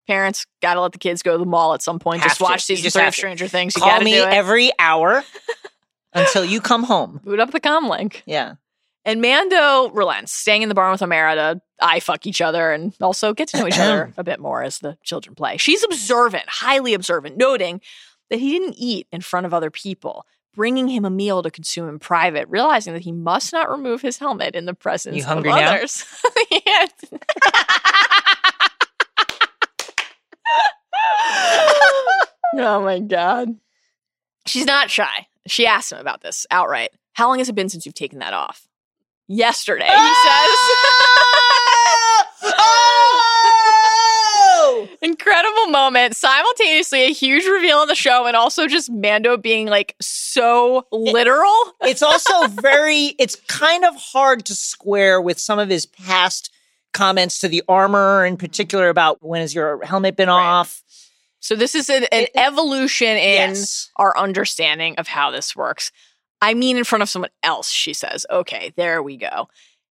parents got to let the kids go to the mall at some point. Have just watch season just three of. Stranger Things. You Call gotta me do it. every hour until you come home. Boot up the comm link. Yeah. And Mando relents, staying in the barn with Omera to eye fuck each other and also get to know each other a bit more as the children play. She's observant, highly observant, noting that he didn't eat in front of other people, bringing him a meal to consume in private, realizing that he must not remove his helmet in the presence you hungry of now? others. oh my god. She's not shy. She asks him about this outright. How long has it been since you've taken that off? Yesterday, he ah! Oh! says. Incredible moment. Simultaneously, a huge reveal on the show, and also just Mando being like so literal. it's also very it's kind of hard to square with some of his past comments to the armor in particular about when has your helmet been Right. off So, this is an, an It- evolution in yes our understanding of how this works. I mean, in front of someone else, she says, okay, there we go.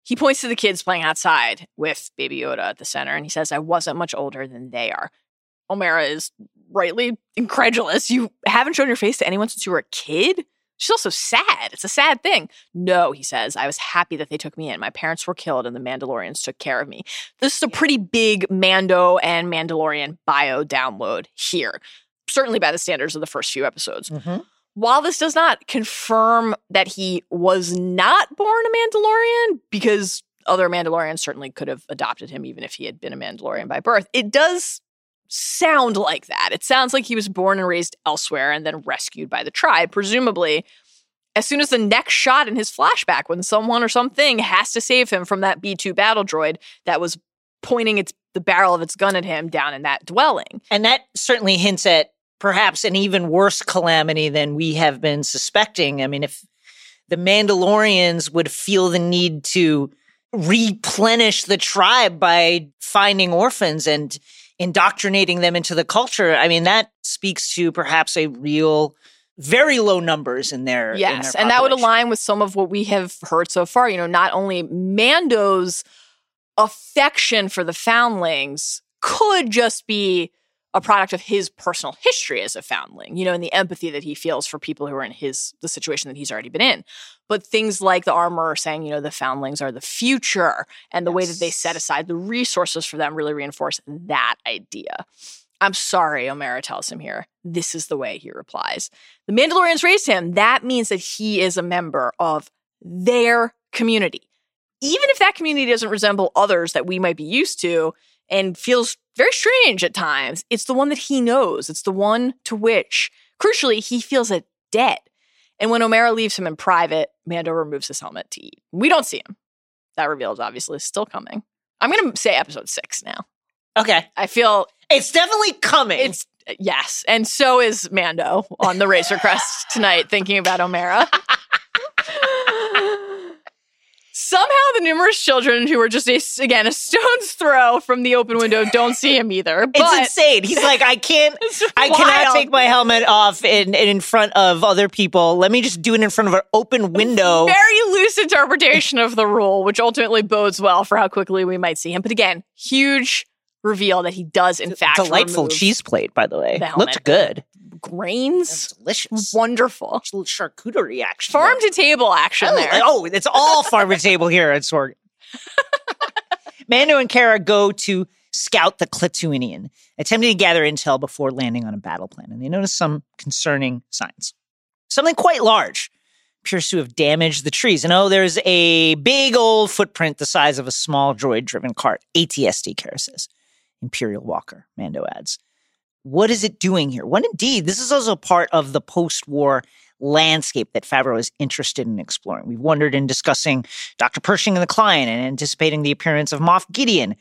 He points to the kids playing outside with Baby Yoda at the center, and he says, I wasn't much older than they are. Omera is rightly incredulous. You haven't shown your face to anyone since you were a kid? She's also sad. It's a sad thing. No, he says, I was happy that they took me in. My parents were killed and the Mandalorians took care of me. This is a pretty big Mando and Mandalorian bio download here, certainly by the standards of the first few episodes. Mhm. While this does not confirm that he was not born a Mandalorian, because other Mandalorians certainly could have adopted him even if he had been a Mandalorian by birth, it does sound like that. It sounds like he was born and raised elsewhere and then rescued by the tribe, presumably. As soon as the next shot in his flashback, when someone or something has to save him from that B 2 battle droid that was pointing its the barrel of its gun at him down in that dwelling. and that certainly hints at perhaps an even worse calamity than we have been suspecting i mean if the mandalorians would feel the need to replenish the tribe by finding orphans and indoctrinating them into the culture i mean that speaks to perhaps a real very low numbers in their in Yes, their and that would align with some of what we have heard so far. You know, not only Mando's affection for the foundlings could just be a product of his personal history as a foundling, you know, and the empathy that he feels for people who are in his the situation that he's already been in. But things like the armor saying, you know, the foundlings are the future and the way that they set aside the resources for them really reinforce that idea. I'm sorry, Omera tells him here. This is the way he replies. The Mandalorians raised him. That means that he is a member of their community. Even if that community doesn't resemble others that we might be used to and feels very strange at times, it's the one that he knows. It's the one to which, crucially, he feels a debt. And when Omera leaves him in private, Mando removes his helmet to eat. We don't see him. That reveal is obviously still coming. I'm going to say episode six now. okay I feel it's definitely coming it's yes, and so is Mando on the Razor Crest tonight, thinking about Omera. Somehow, the numerous children who are just a, again a stone's throw from the open window don't see him either. it's insane he's like i can't I cannot take my helmet off in, in front of other people. Let me just do it in front of an open window. Very loose interpretation of the rule, which ultimately bodes well for how quickly we might see him. But again, huge reveal that he does in fact Delightful cheese plate, by the way. the helmet. Looked good. Grains. Delicious. Wonderful. Just a little charcuterie action. Farm to table action oh, there. oh, it's all farm to table here at Sorg. Mando and Cara go to scout the Klatooinian, attempting to gather intel before landing on a battle plan, and they notice some concerning signs. Something quite large appears to have damaged the trees. And oh, there's a big old footprint the size of a small droid driven cart. ATST, Cara says. Imperial Walker, Mando adds. What is it doing here? What indeed? This is also part of the post war landscape that Favreau is interested in exploring. We've wondered in discussing Dr. Pershing and the Client and anticipating the appearance of Moff Gideon.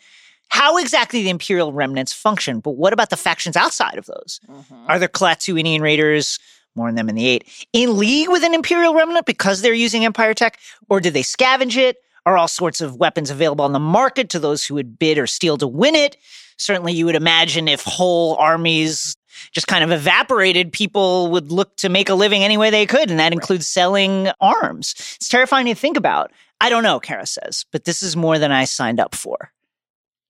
How exactly the Imperial remnants function, but what about the factions outside of those? Mm-hmm. Are there Klaatu Raiders, more on them in the eight, in league with an Imperial remnant because they're using Empire tech? Or did they scavenge it? Are all sorts of weapons available on the market to those who would bid or steal to win it? Certainly, you would imagine if whole armies just kind of evaporated, people would look to make a living any way they could, and that includes selling arms. It's terrifying to think about. I don't know, Cara says, but this is more than I signed up for.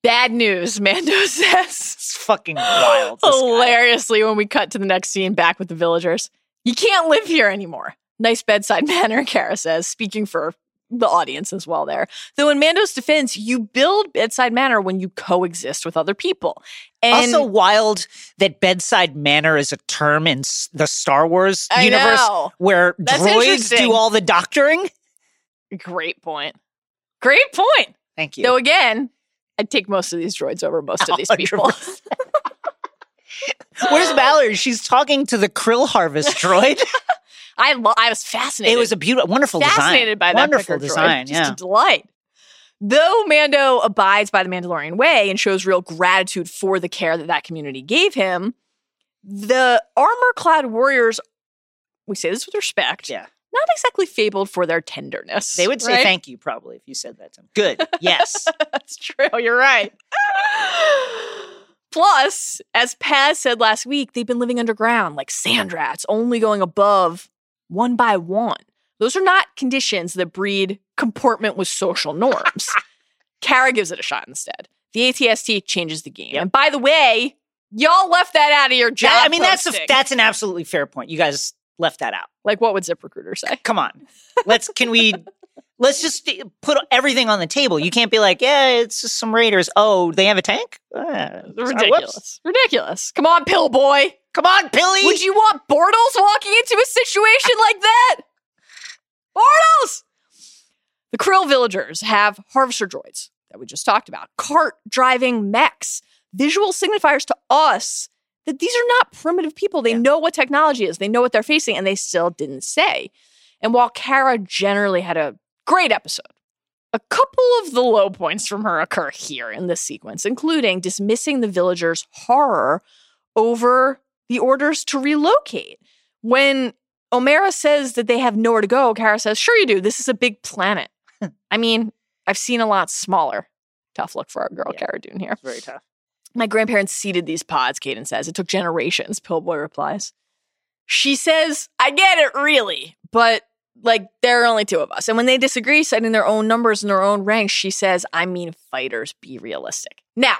Bad news, Mando says. It's fucking wild. this guy. Hilariously, when we cut to the next scene back with the villagers, you can't live here anymore. Nice bedside manner, Cara says, speaking for the audience as well there. Though in Mando's defense, you build bedside manner when you coexist with other people. And also wild that bedside manner is a term in the Star Wars I universe know. where That's droids do all the doctoring. Great point. Great point. Thank you. Though again, I'd take most of these droids over most of these people. 100%. Where's Mallory? She's talking to the krill harvest droid. I lo- I was fascinated. it was a beautiful, wonderful design. fascinated design. by that wonderful Picker droid. design. Just Yeah. a delight. Though Mando abides by the Mandalorian way and shows real gratitude for the care that that community gave him, the armor-clad warriors, we say this with respect, Yeah. not exactly fabled for their tenderness. They would say right? thank you probably if you said that to them. Good. Yes. That's true. You're right. Plus, as Paz said last week, they've been living underground like sand rats, only going above one by one. Those are not conditions that breed comportment with social norms. Cara gives it a shot instead. The ATST changes the game. Yep. And by the way, y'all left that out of your job. That- I mean, that's a, that's an absolutely fair point. You guys left that out. like what would ZipRecruiter say? Come on. Let's can we let's just put everything on the table. You can't be like, yeah, it's just some raiders. Oh, they have a tank? Uh. Ridiculous. Ridiculous. Come on, pill boy. Come on, Billy. Would you want Bortles walking into a situation like that? Bortles! The Krill villagers have harvester droids that we just talked about, cart driving mechs, visual signifiers to us that these are not primitive people. They Yeah. know what technology is, they know what they're facing, and they still didn't say. And while Kara generally had a great episode, a couple of the low points from her occur here in this sequence, including dismissing the villagers' horror over the orders to relocate. When Omera says that they have nowhere to go, Cara says, Sure, you do. This is a big planet. I mean, I've seen a lot smaller. Tough look for our girl, Yeah. Cara Dune here. Very tough. My grandparents seeded these pods, Caben says. It took generations, Pillboy replies. She says, I get it, really, but like there are only two of us. And when they disagree, citing their own numbers and their own ranks, she says, I mean, fighters, be realistic. Now,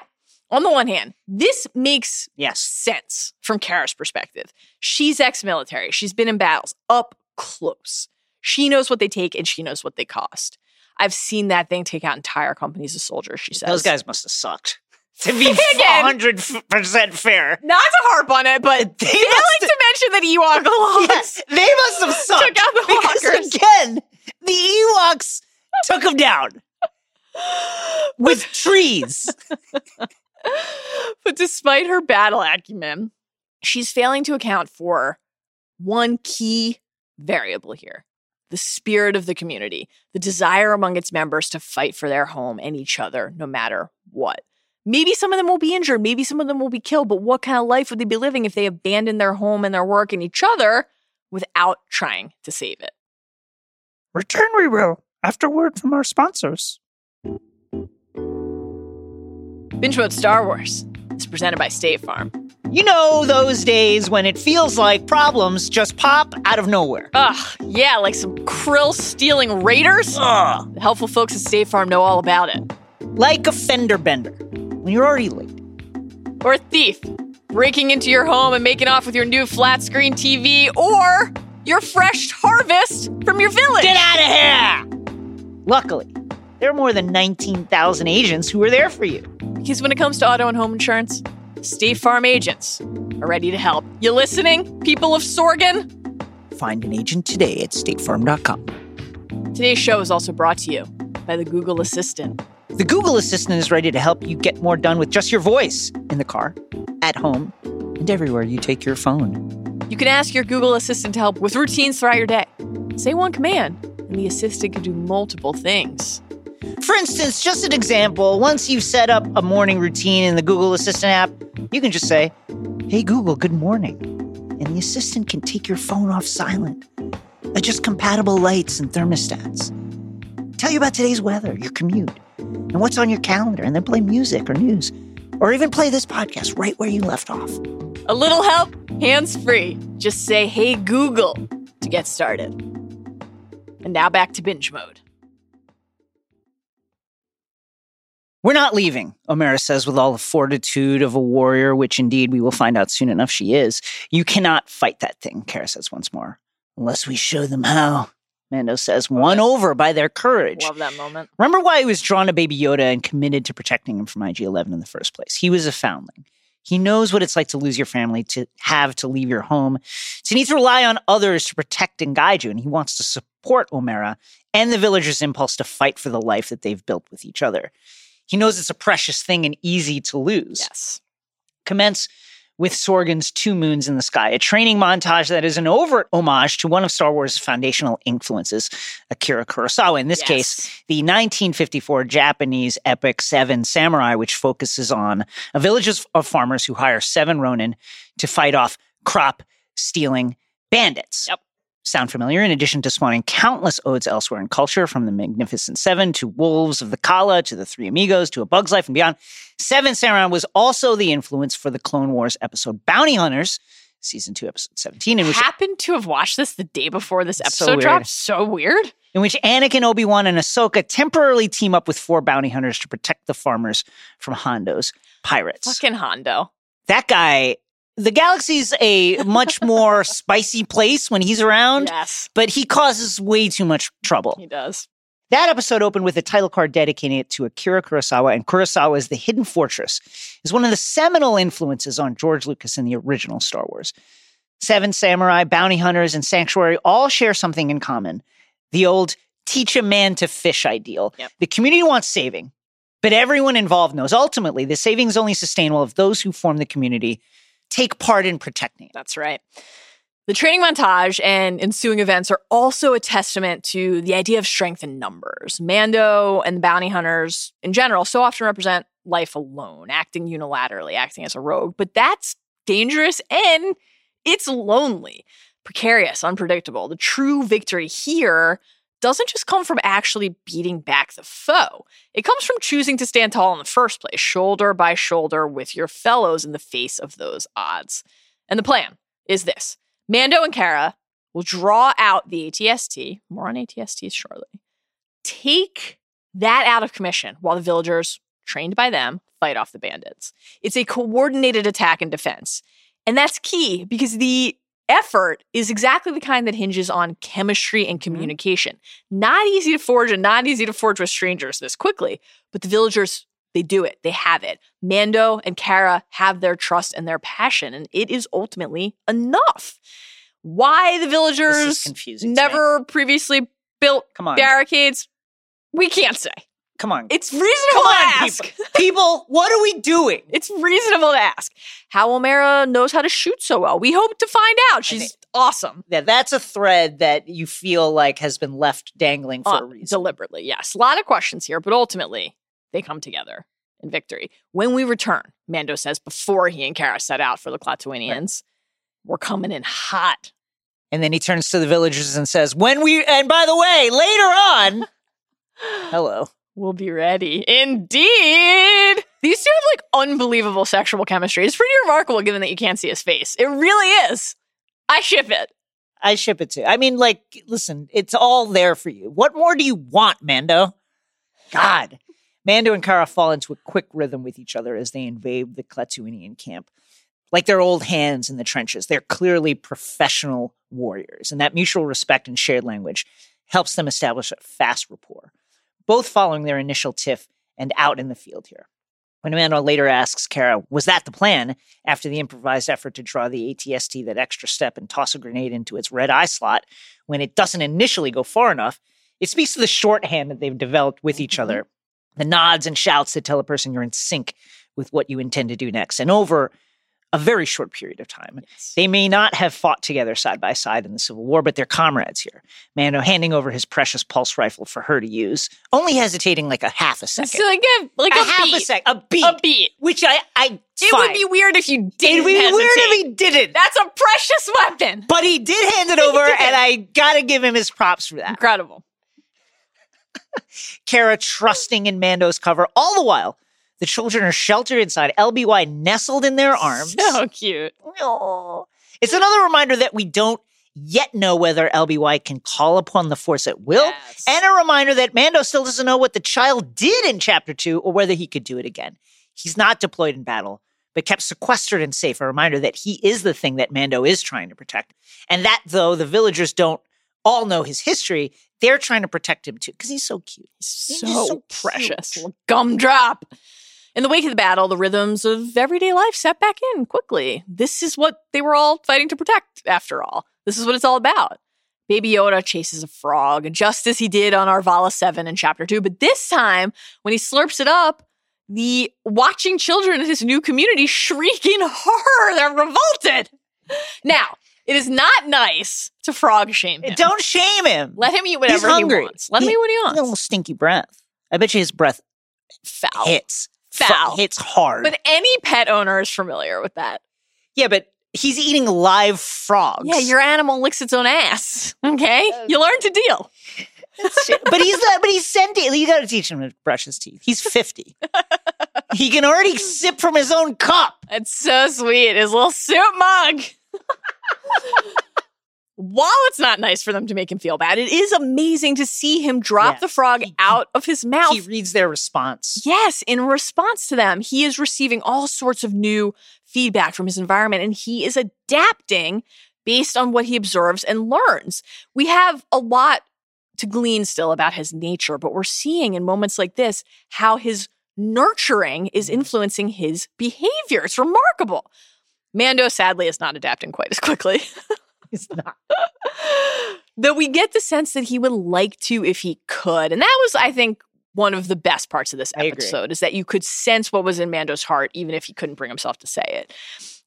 on the one hand, this makes Yes. sense from Cara's perspective. She's ex military, she's been in battles up close. She knows what they take and she knows what they cost. I've seen that thing take out entire companies of soldiers, she says. Those guys must have sucked. To be Again. 100% fair. Not to harp on it, but They like to mention that Ewok logs. Yes, they must have sucked. Took out the walkers. again, the Ewoks took them down with trees. but despite her battle acumen, she's failing to account for one key variable here the spirit of the community, the desire among its members to fight for their home and each other no matter what. Maybe some of them will be injured, maybe some of them will be killed, but what kind of life would they be living if they abandoned their home and their work and each other without trying to save it? Return we will after word from our sponsors. Binge Mode Star Wars is presented by State Farm. You know those days when it feels like problems just pop out of nowhere. Ugh, yeah, like some krill stealing raiders. Ugh. The helpful folks at State Farm know all about it. Like a fender bender when you're already late. Or a thief breaking into your home and making off with your new flat screen TV or your fresh harvest from your village. Get out of here! Luckily, there are more than 19,000 agents who are there for you. Because when it comes to auto and home insurance, State Farm agents are ready to help. You listening, people of Sorgan? Find an agent today at statefarm.com. Today's show is also brought to you by the Google Assistant. The Google Assistant is ready to help you get more done with just your voice in the car, at home, and everywhere you take your phone. You can ask your Google Assistant to help with routines throughout your day. Say one command, and the assistant can do multiple things. For instance, just an example, once you've set up a morning routine in the Google Assistant app, you can just say, Hey Google, good morning. And the assistant can take your phone off silent, adjust compatible lights and thermostats, tell you about today's weather, your commute, and what's on your calendar, and then play music or news, or even play this podcast right where you left off. A little help, hands free. Just say, Hey Google, to get started. And now back to binge mode. We're not leaving, Omera says with all the fortitude of a warrior, which indeed we will find out soon enough she is. You cannot fight that thing, Cara says once more. Unless we show them how. Mando says, won over by their courage. Love that moment. Remember why he was drawn to Baby Yoda and committed to protecting him from IG 11 in the first place? He was a foundling. He knows what it's like to lose your family, to have to leave your home, to need to rely on others to protect and guide you. And he wants to support Omera and the villagers' impulse to fight for the life that they've built with each other. He knows it's a precious thing and easy to lose. Yes. Commence with Sorgan's Two Moons in the Sky, a training montage that is an overt homage to one of Star Wars' foundational influences, Akira Kurosawa. In this Yes. case, the 1954 Japanese epic Seven Samurai, which focuses on a village of of farmers who hire seven ronin to fight off crop stealing bandits. Yep. Sound familiar? In addition to spawning countless odes elsewhere in culture, from the Magnificent Seven to Wolves of the Calla to the Three Amigos to A Bug's Life and beyond, Seven Samurai was also the influence for the Clone Wars episode Bounty Hunters, season two, episode 17, in which Happened to have watched this the day before this episode weird. dropped. So weird. in which Anakin, Obi Wan, and Ahsoka temporarily team up with four bounty hunters to protect the farmers from Hondo's pirates. Fucking Hondo. That guy, the galaxy's a much more spicy place when he's around, Yes, but he causes way too much trouble. he does. That episode opened with a title card dedicating it to Akira Kurosawa, and Kurosawa's The Hidden Fortress is one of the seminal influences on George Lucas in the original Star Wars. Seven Samurai, Bounty Hunters, and Sanctuary all share something in common the old teach a man to fish ideal. Yep. The community wants saving, but everyone involved knows ultimately the saving is only sustainable if those who form the community take part in protecting it. That's right. The training montage and ensuing events are also a testament to the idea of strength in numbers. Mando and the bounty hunters in general so often represent life alone, acting unilaterally, acting as a rogue, but that's dangerous and it's lonely, precarious, unpredictable. The true victory here doesn't just come from actually beating back the foe. It comes from choosing to stand tall in the first place, shoulder by shoulder with your fellows in the face of those odds. And the plan is this Mando and Cara will draw out the ATST, more on ATSTs shortly, take that out of commission while the villagers, trained by them, fight off the bandits. It's a coordinated attack and defense. And that's key because the effort is exactly the kind that hinges on chemistry and mm-hmm. communication. Not easy to forge and not easy to forge with strangers this quickly, but the villagers, they do it. They have it. Mando and Cara have their trust and their passion, and it is ultimately enough. Why the villagers is confusing. to me. never previously built Come on. barricades, we can't say. Come on. It's reasonable Come to on, ask. people. people, what are we doing? It's reasonable to ask how Omera knows how to shoot so well. We hope to find out. She's think- awesome. Yeah, that's a thread that you feel like has been left dangling for Uh, a reason. deliberately, yes. A lot of questions here, but ultimately, they come together in victory. When we return, Mando says before he and Cara set out for the Klatooinians, we're coming in hot. And then he turns to the villagers and says, "When we and by the way, later on, hello." We'll be ready. Indeed. These two have like unbelievable sexual chemistry. It's pretty remarkable given that you can't see his face. It really is. I ship it. I ship it too. I mean, like, listen, it's all there for you. What more do you want, Mando? God. Mando and Cara fall into a quick rhythm with each other as they invade the Klatooinian camp. Like their old hands in the trenches. They're clearly professional warriors, and that mutual respect and shared language helps them establish a fast rapport, both following their initial tiff and out in the field here. When Amanda later asks Cara, was that the plan? After the improvised effort to draw the ATST that extra step and toss a grenade into its red eye slot, when it doesn't initially go far enough, it speaks to the shorthand that they've developed with each mm-hmm. other. The nods and shouts that tell a person you're in sync with what you intend to do next. And over a very short period of time. They may not have fought together side by side in the Civil War, but they're comrades here. Mando handing over his precious pulse rifle for her to use, only hesitating like a half a second. like a like a, a, half beat. a sec, a beat, A beat. which I, I, It fine. would be weird if you didn't. It'd be weird if he didn't. That's a precious weapon. but he did hand it over, and I gotta give him his props for that. Incredible. Cara trusting in Mando's cover. All the while, the children are sheltered inside, LBY nestled in their arms. So cute. Aw. It's another reminder that we don't yet know whether LBY can call upon the Force at will, Yes. and a reminder that Mando still doesn't know what the child did in Chapter 2 or whether he could do it again. He's not deployed in battle, but kept sequestered and safe. A reminder that he is the thing that Mando is trying to protect. And that, though the villagers don't all know his history, they're trying to protect him too, because he's so cute. so, just so precious. cute. Little Gumdrop. In the wake of the battle, the rhythms of everyday life set back in quickly. This is what they were all fighting to protect, after all. This is what it's all about. Baby Yoda chases a frog, just as he did on Arvala 7 in Chapter 2. But this time, when he slurps it up, the watching children in his new community shriek in horror. They're revolted. Now, it is not nice to frog shame him. Don't shame him. Let him eat whatever he wants. Let him eat what he He's a wants. little stinky breath. I bet you his breath Foul. hits. Fu- Foul. hits hard. But any pet owner is familiar with that. yeah, but he's eating live frogs. Yeah, your animal licks its own ass. Okay, you learn to deal. but he's not, but he's sentient. You got to teach him to brush his teeth. He's 50. he can already sip from his own cup. It's so sweet. His little soup mug. While it's not nice for them to make him feel bad, it is amazing to see him drop Yes. the frog He- out of his mouth. He reads their response. Yes, in response to them, he is receiving all sorts of new feedback from his environment and he is adapting based on what he observes and learns. We have a lot to glean still about his nature, but we're seeing in moments like this how his nurturing is mm-hmm. influencing his behavior. It's remarkable. Mando sadly is not adapting quite as quickly. He's not. Though we get the sense that he would like to if he could. And that was, I think, one of the best parts of this episode is that you could sense what was in Mando's heart, even if he couldn't bring himself to say it.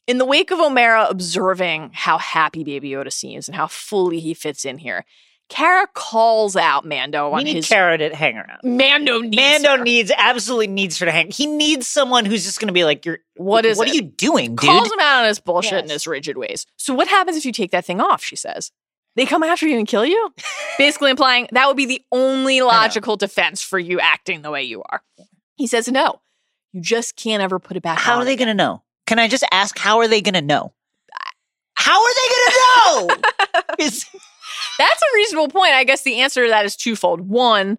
In the wake of Omera observing how happy Baby Yoda seems and how fully he fits in here, Cara calls out Mando We on need his Cara to hang around. Mando needs Mando her. needs absolutely needs her to hang. He needs someone who's just going to be like, "You're What is What it? are you doing, dude?" calls him out on his bullshit and his rigid ways. So what happens if you take that thing off? She says. They come after you and kill you? Basically implying that would be the only logical defense for you acting the way you are. He says no. You just can't ever put it back How on are they going to know? Can I just ask? How are they going to know? How are they going to know? Is- That's a reasonable point. I guess the answer to that is twofold. One,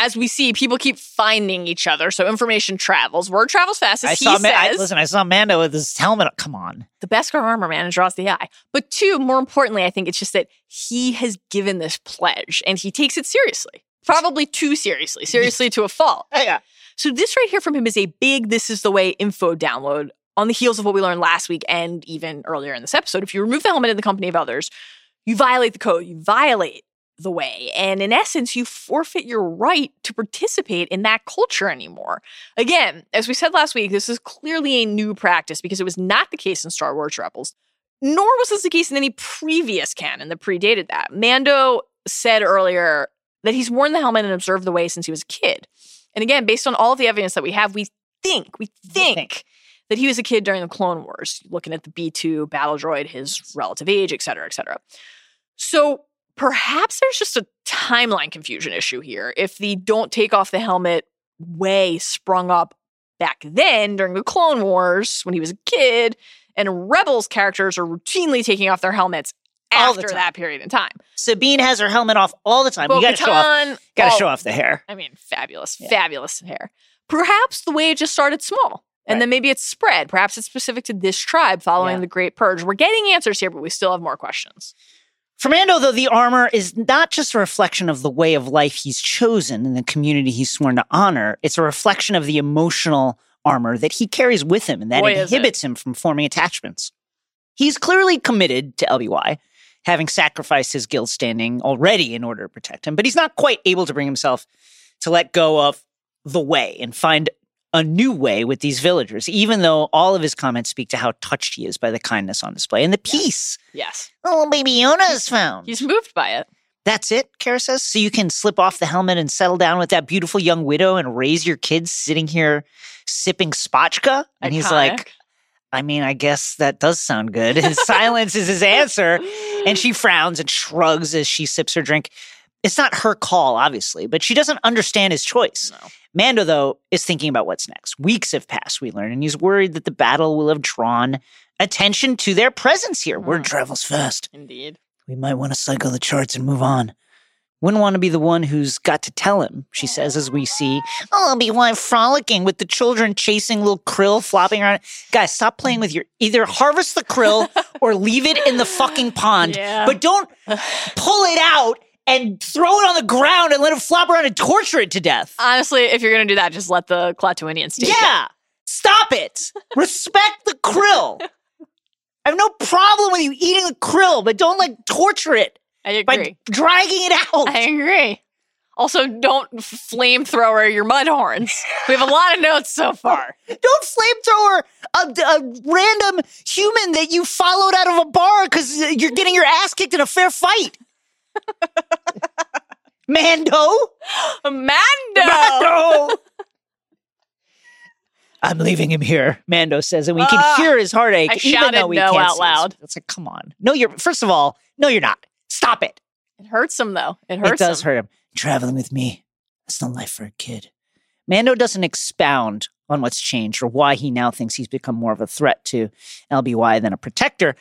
as we see, people keep finding each other, so information travels. Word travels fast, as I he saw. says. Ma- I, listen, I saw Mando with his helmet. Come on. the Beskar armor man and draws the eye. But two, more importantly, I think it's just that he has given this pledge and he takes it seriously. Probably too seriously, seriously to a fault. Yeah. So this right here from him is a big this is the way info download on the heels of what we learned last week and even earlier in this episode. If you remove the helmet in the company of others, you violate the code, you violate the way. And in essence, you forfeit your right to participate in that culture anymore. Again, as we said last week, this is clearly a new practice because it was not the case in Star Wars Rebels, nor was this the case in any previous canon that predated that. Mando said earlier that he's worn the helmet and observed the way since he was a kid. And again, based on all of the evidence that we have, we think, we think, think. that he was a kid during the Clone Wars, looking at the B2 battle droid, his relative age, et cetera, et cetera. So perhaps there's just a timeline confusion issue here. If the don't take off the helmet way sprung up back then during the Clone Wars when he was a kid, and Rebels characters are routinely taking off their helmets All after that period in time. Sabine has her helmet off all the time. you got to show off. Got to all- show off the hair. I mean, fabulous, Yeah. fabulous hair. Perhaps the way it just started small. And Right. then maybe it's spread. Perhaps it's specific to this tribe following Yeah. the Great Purge. We're getting answers here, but we still have more questions. For Mando, though, the armor is not just a reflection of the way of life he's chosen and the community he's sworn to honor. It's a reflection of the emotional armor that he carries with him and that Boy, inhibits him from forming attachments. He's clearly committed to LBY, having sacrificed his guild standing already in order to protect him, but he's not quite able to bring himself to let go of the way and find a new way with these villagers, even though all of his comments speak to how touched he is by the kindness on display and the peace Yes. Oh, baby Yoda is found. He's moved by it. That's it, Cara says. So you can slip off the helmet and settle down with that beautiful young widow and raise your kids sitting here sipping spotchka. And he's like, I mean, I guess that does sound good. And silence is his answer. And she frowns and shrugs as she sips her drink. It's not her call, obviously, but she doesn't understand his choice. No. Mando, though, is thinking about what's next. Weeks have passed, we learn, and he's worried that the battle will have drawn attention to their presence here. Word Hmm. travels fast Indeed. we might want to cycle the charts and move on. Wouldn't want to be the one who's got to tell him, she says as we see Oh, Obi-Wan frolicking with the children chasing little krill flopping around. Guys, stop playing with your either harvest the krill or leave it in the fucking pond. Yeah. But don't pull it out and throw it on the ground and let it flop around and torture it to death. Honestly, if you're going to do that, just let the Klatooinians take it. yeah. Stop it. Respect the krill. I have no problem with you eating the krill, but don't like torture it I by dragging it out. I agree. Also, don't flamethrower your mud horns. We have a lot of notes so far. Don't flamethrower a, a random human that you followed out of a bar because you're getting your ass kicked in a fair fight. Mando. Mando! Mando. I'm leaving him here, Mando says, and we can hear his heartache. I even though we no can't out loud. It's like, come on. No, you're, first of all, no, you're not. Stop it. It hurts him, though. It hurts it does him. hurt him. Traveling with me. That's not life for a kid. Mando doesn't expound on what's changed or why he now thinks he's become more of a threat to LBY than a protector.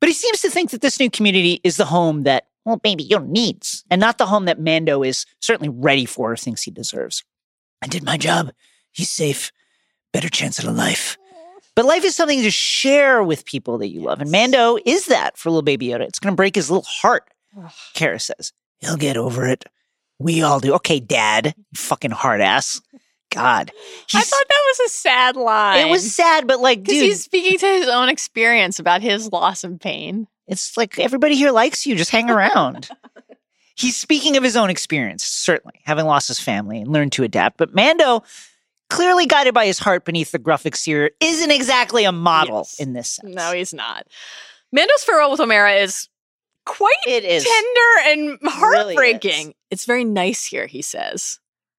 But he seems to think that this new community is the home that, well, baby, Yoda needs, and not the home that Mando is certainly ready for or thinks he deserves. I did my job. He's safe. Better chance at a life. But life is something to share with people that you love. And Mando is that for little baby Yoda. It's going to break his little heart, Cara says. He'll get over it. We all do. Okay, Dad, you fucking hard ass. God. I thought that was a sad line. it was sad, but like, dude, he's speaking to his own experience about his loss and pain. It's like everybody here likes you. Just hang around. he's speaking of his own experience, certainly, having lost his family and learned to adapt. But Mando, clearly guided by his heart beneath the gruff exterior, isn't exactly a model Yes. in this sense. No, he's not. Mando's farewell with Omera is quite it is. tender and heartbreaking. is. it's very nice here, he says.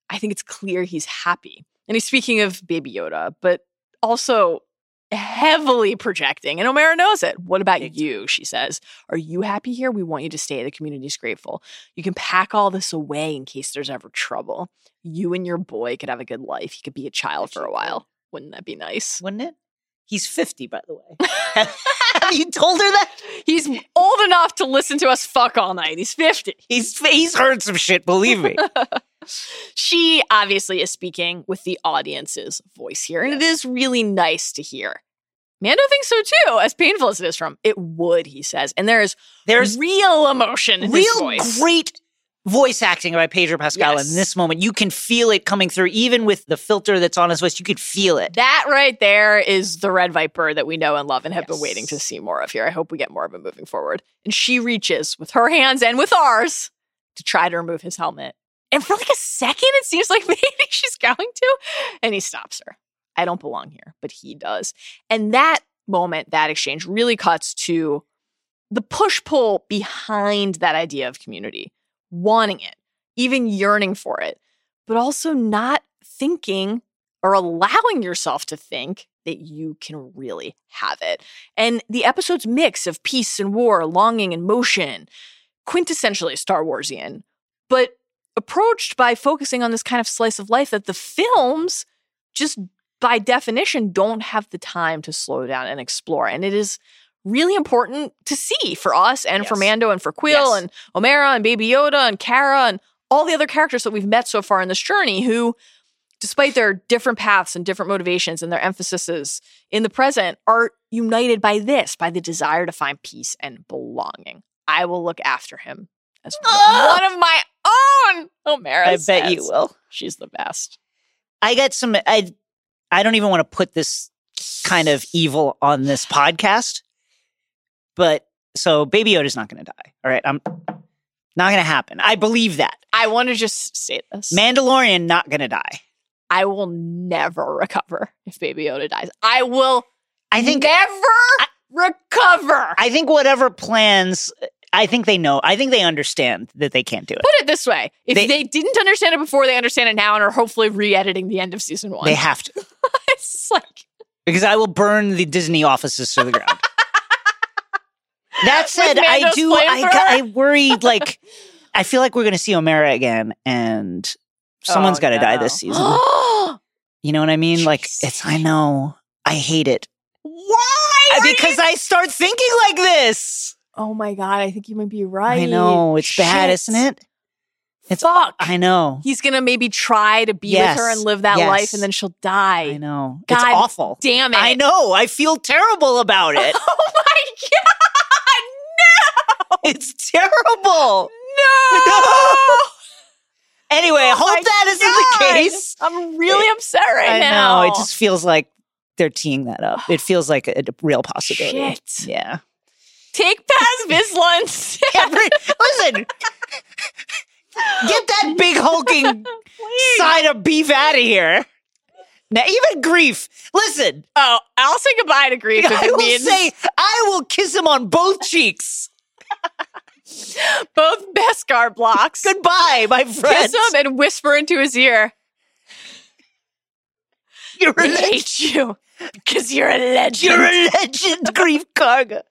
I think it's clear he's happy. And he's speaking of Baby Yoda, but also heavily projecting. And Omera knows it. What about you? She says. Are you happy here? We want you to stay. The community's grateful. You can pack all this away in case there's ever trouble. You and your boy could have a good life. He could be a child for a while. Wouldn't that be nice? Wouldn't it? He's 50, by the way. Have you told her that? He's old enough to listen to us fuck all night. He's 50. He's he's heard some shit, believe me. She obviously is speaking with the audience's voice here, and it is really nice to hear. Mando thinks so too, as painful as it is from. It would, he says. And there is There's real emotion real voice. great voice acting by Pedro Pascal Yes. in this moment. You can feel it coming through, even with the filter that's on his voice. You could feel it. That right there is the Red Viper that we know and love and have been waiting to see more of here. I hope we get more of it moving forward. And she reaches with her hands and with ours to try to remove his helmet. And for like a second, it seems like maybe she's going to. And he stops her. I don't belong here, but he does. And that moment, that exchange really cuts to the push pull behind that idea of community, wanting it, even yearning for it, but also not thinking or allowing yourself to think that you can really have it. And the episode's mix of peace and war, longing and motion, quintessentially Star Warsian, but approached by focusing on this kind of slice of life that the films just by definition don't have the time to slow down and explore. And it is really important to see for us and for Mando and for Kuiil Yes. and Omera and Baby Yoda and Cara and all the other characters that we've met so far in this journey who despite their different paths and different motivations and their emphases in the present, are united by this, by the desire to find peace and belonging. I will look after him as one of my own. Omera oh, I bet you will. She's the best. I got some. I I don't even want to put this kind of evil on this podcast, but so Baby Yoda's not going to die. All right, I'm not going to happen. I believe that I want to just say this. Mandalorian not going to die. I will never recover if Baby Yoda dies. I will I think never recover. I think whatever plans. I think they know. I think they understand that they can't do it. Put it this way: if They- they, didn't understand it before, they understand it now, and are hopefully re-editing the end of season one. They have to it's like because I will burn the Disney offices to the ground. that said, I do. I. I worry. Like, I feel like we're going to see Omera again, and someone's Oh, got to die this season. You know what I mean? Like, it's. I know. I hate it Why? because I start thinking like this. Oh my god, I think you might be right. I know it's bad, isn't it? It's. Fuck. I know. He's gonna maybe try to be Yes. with her and live that Yes. life, and then she'll die. I know. God it's awful. Damn it! I know. I feel terrible about it. Oh my god! No. It's terrible. No! No! Anyway, I Oh hope that isn't the case. I'm really upset right I now. know. It just feels like they're teeing that up. It feels like a, a real possibility. Shit. Yeah. Take Paz Vizsla instead. Every, listen. Get that big hulking side of beef out of here. Now, even Greef. Listen, Oh, I'll say goodbye to Greef if I will means say I will kiss him on both cheeks. both Beskar blocks. Goodbye, my friends. Kiss him and whisper into his ear. You're a hate you because you're a legend. You're a legend, Greef Karga.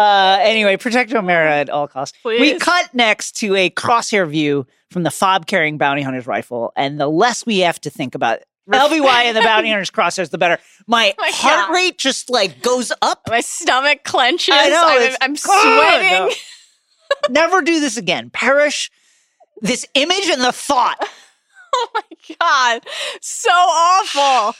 Uh, anyway, protect Omera at all costs. We cut next to a crosshair view from the fob carrying bounty hunter's rifle, and the less we have to think about LBY and the bounty hunter's crosshairs, the better. My, my heart God. rate just like goes up. My stomach clenches. I know, I'm, I'm sweating. no. Never do this again. Perish this image and the thought. Oh my God. So awful.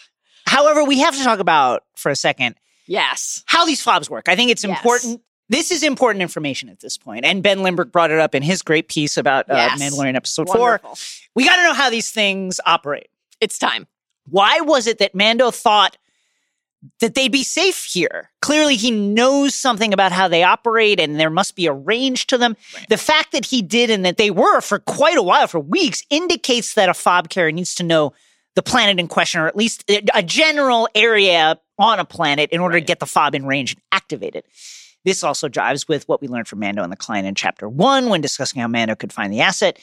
However, we have to talk about for a second Yes. how these fobs work. I think it's Yes. important. This is important information at this point. And Ben Lindbergh brought it up in his great piece about uh, Yes. Mandalorian episode Wonderful. four. We got to know how these things operate. It's time. Why was it that Mando thought that they'd be safe here? Clearly, he knows something about how they operate and there must be a range to them. The fact that he did and that they were for quite a while, for weeks, indicates that a fob carrier needs to know the planet in question, or at least a a general area on a planet in order to get the fob in range and activate it. This also jives with what we learned from Mando and the client in chapter one when discussing how Mando could find the asset.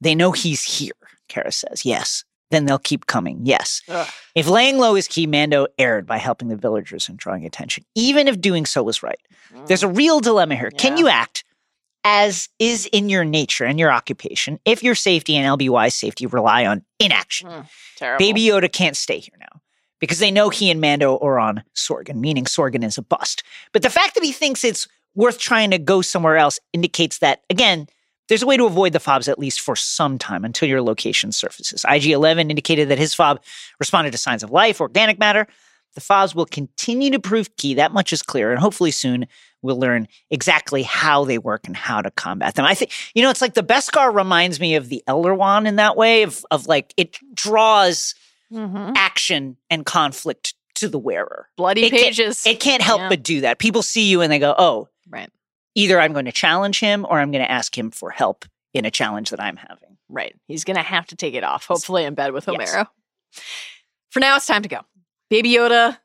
They know he's here, Cara says. Yes. Then they'll keep coming. Yes. Ugh. If laying low is key, Mando erred by helping the villagers and drawing attention, even if doing so was right. There's a mm. real dilemma here. Can you act as is in your nature and your occupation if your safety and LBY's safety rely on inaction? Hmm. Terrible. Baby Yoda can't stay here now because they know he and Mando are on Sorgan, meaning Sorgan is a bust. But the fact that he thinks it's worth trying to go somewhere else indicates that, again, there's a way to avoid the fobs at least for some time until your location surfaces. IG 11 indicated that his fob responded to signs of life, organic matter. The fobs will continue to prove key. That much is clear. And hopefully soon we'll learn exactly how they work and how to combat them. I think, you know, it's like the Beskar reminds me of the Elder Wand in that way of, of like it draws Mhm. action and conflict to the wearer. Bloody It can't- pages. It can't help Yeah. but do that. People see you and they go, oh, right. either I'm going to challenge him or I'm going to ask him for help in a challenge that I'm having. Right. He's going to have to take it off, hopefully in bed with Yes. Omera. For now, it's time to go. Baby Yoda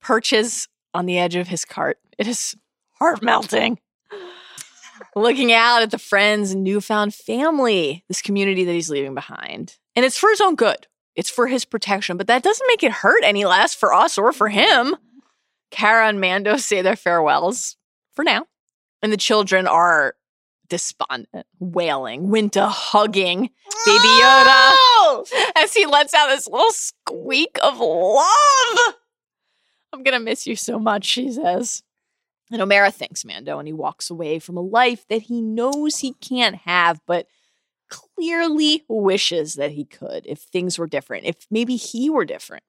perches on the edge of his cart. It is heart melting. Looking out at the friends and newfound family, this community that he's leaving behind. And it's for his own good, it's for his protection, but that doesn't make it hurt any less for us or for him. Cara and Mando say their farewells for now. And the children are despondent, wailing, Winta hugging Baby Yoda as he lets out this little squeak of love. I'm gonna miss you so much, she says. And Omera thanks Mando and he walks away from a life that he knows he can't have, but clearly wishes that he could if things were different, if maybe he were different.